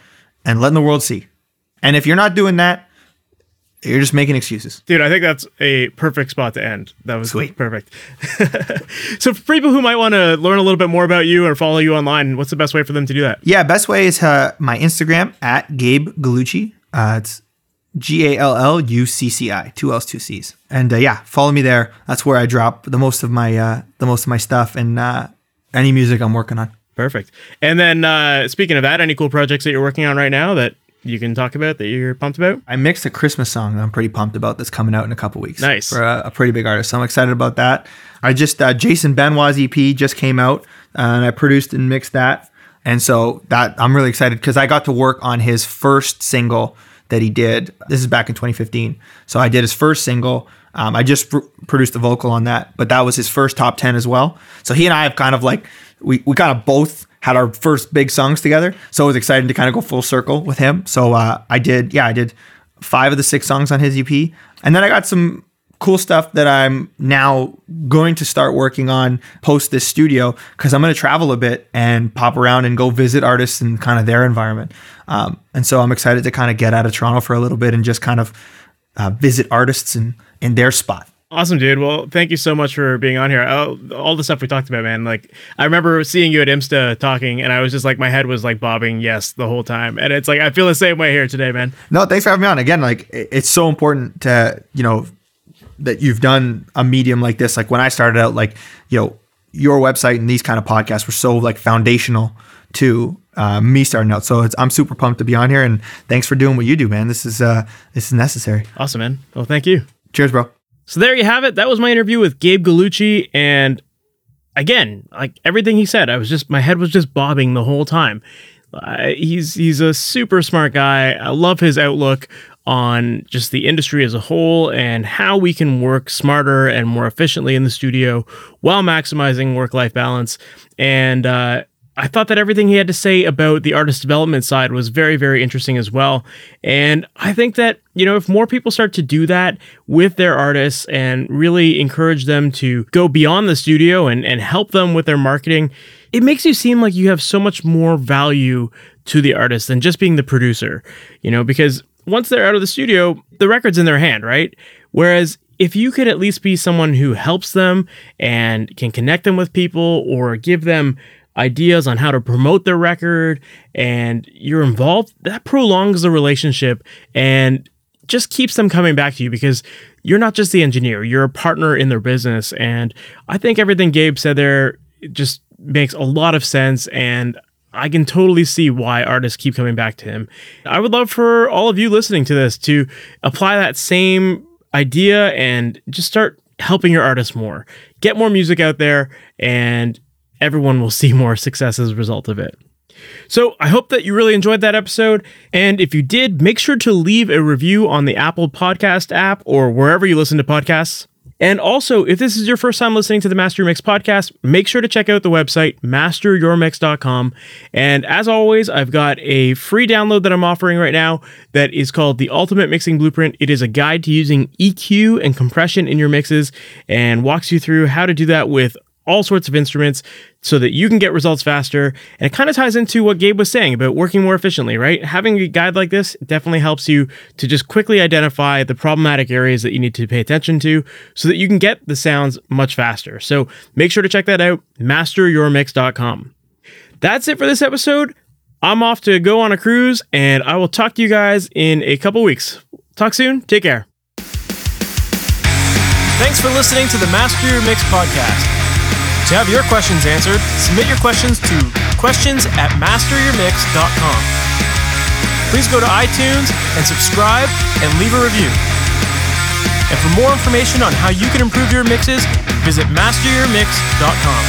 and letting the world see. And if you're not doing that, you're just making excuses. Dude, I think that's a perfect spot to end. That was Sweet. perfect. so, for people who might want to learn a little bit more about you or follow you online, what's the best way for them to do that? Yeah, best way is uh, my Instagram at Gabe Gallucci. Uh, it's G A L L U C C I, two L's, two C's. And uh, yeah, follow me there. That's where I drop the most of my uh, the most of my stuff and uh, any music I'm working on. Perfect. And then, uh, speaking of that, any cool projects that you're working on right now that you can talk about that you're pumped about? I mixed a Christmas song that I'm pretty pumped about that's coming out in a couple weeks. Nice. For a, a pretty big artist. So I'm excited about that. I just, uh, Jason Benoit's EP just came out and I produced and mixed that. And so that I'm really excited because I got to work on his first single that he did. This is back in 2015. So I did his first single. Um, I just pr- produced the vocal on that, but that was his first top 10 as well. So he and I have kind of like, we, we kind of both had our first big songs together. So it was exciting to kind of go full circle with him. So uh, I did, yeah, I did five of the six songs on his EP. And then I got some cool stuff that I'm now going to start working on post this studio because I'm going to travel a bit and pop around and go visit artists and kind of their environment. Um, and so I'm excited to kind of get out of Toronto for a little bit and just kind of uh, visit artists in, in their spot. Awesome, dude. Well, thank you so much for being on here. All, all the stuff we talked about, man. Like, I remember seeing you at Imsta talking, and I was just like, my head was like bobbing yes the whole time. And it's like, I feel the same way here today, man. No, thanks for having me on. Again, like it's so important to, you know, that you've done a medium like this. Like when I started out, like, you know, your website and these kind of podcasts were so like foundational to uh, me starting out. So it's, I'm super pumped to be on here and thanks for doing what you do, man. This is, uh, this is necessary. Awesome, man. Well, thank you. Cheers, bro. So there you have it. That was my interview with Gabe Gallucci. And again, like everything he said, I was just, my head was just bobbing the whole time. Uh, he's he's a super smart guy. I love his outlook on just the industry as a whole and how we can work smarter and more efficiently in the studio while maximizing work life balance. And uh, I thought that everything he had to say about the artist development side was very, very interesting as well. And I think that, you know, if more people start to do that with their artists and really encourage them to go beyond the studio and, and help them with their marketing, it makes you seem like you have so much more value to the artist than just being the producer, you know, because once they're out of the studio, the record's in their hand, right? Whereas if you could at least be someone who helps them and can connect them with people or give them ideas on how to promote their record and you're involved, that prolongs the relationship and just keeps them coming back to you because you're not just the engineer, you're a partner in their business. And I think everything Gabe said there just makes a lot of sense. And I can totally see why artists keep coming back to him. I would love for all of you listening to this to apply that same idea and just start helping your artists more. Get more music out there and everyone will see more success as a result of it. So, I hope that you really enjoyed that episode. And if you did, make sure to leave a review on the Apple Podcast app or wherever you listen to podcasts. And also, if this is your first time listening to the Master Your Mix podcast, make sure to check out the website, masteryourmix.com. And as always, I've got a free download that I'm offering right now that is called the Ultimate Mixing Blueprint. It is a guide to using EQ and compression in your mixes and walks you through how to do that with all sorts of instruments so that you can get results faster. And it kind of ties into what Gabe was saying about working more efficiently, right? Having a guide like this definitely helps you to just quickly identify the problematic areas that you need to pay attention to so that you can get the sounds much faster. So make sure to check that out, masteryourmix.com. That's it for this episode. I'm off to go on a cruise and I will talk to you guys in a couple weeks. Talk soon. Take care. Thanks for listening to the Master Your Mix podcast. To have your questions answered, submit your questions to questions at masteryourmix.com. Please go to iTunes and subscribe and leave a review. And for more information on how you can improve your mixes, visit masteryourmix.com.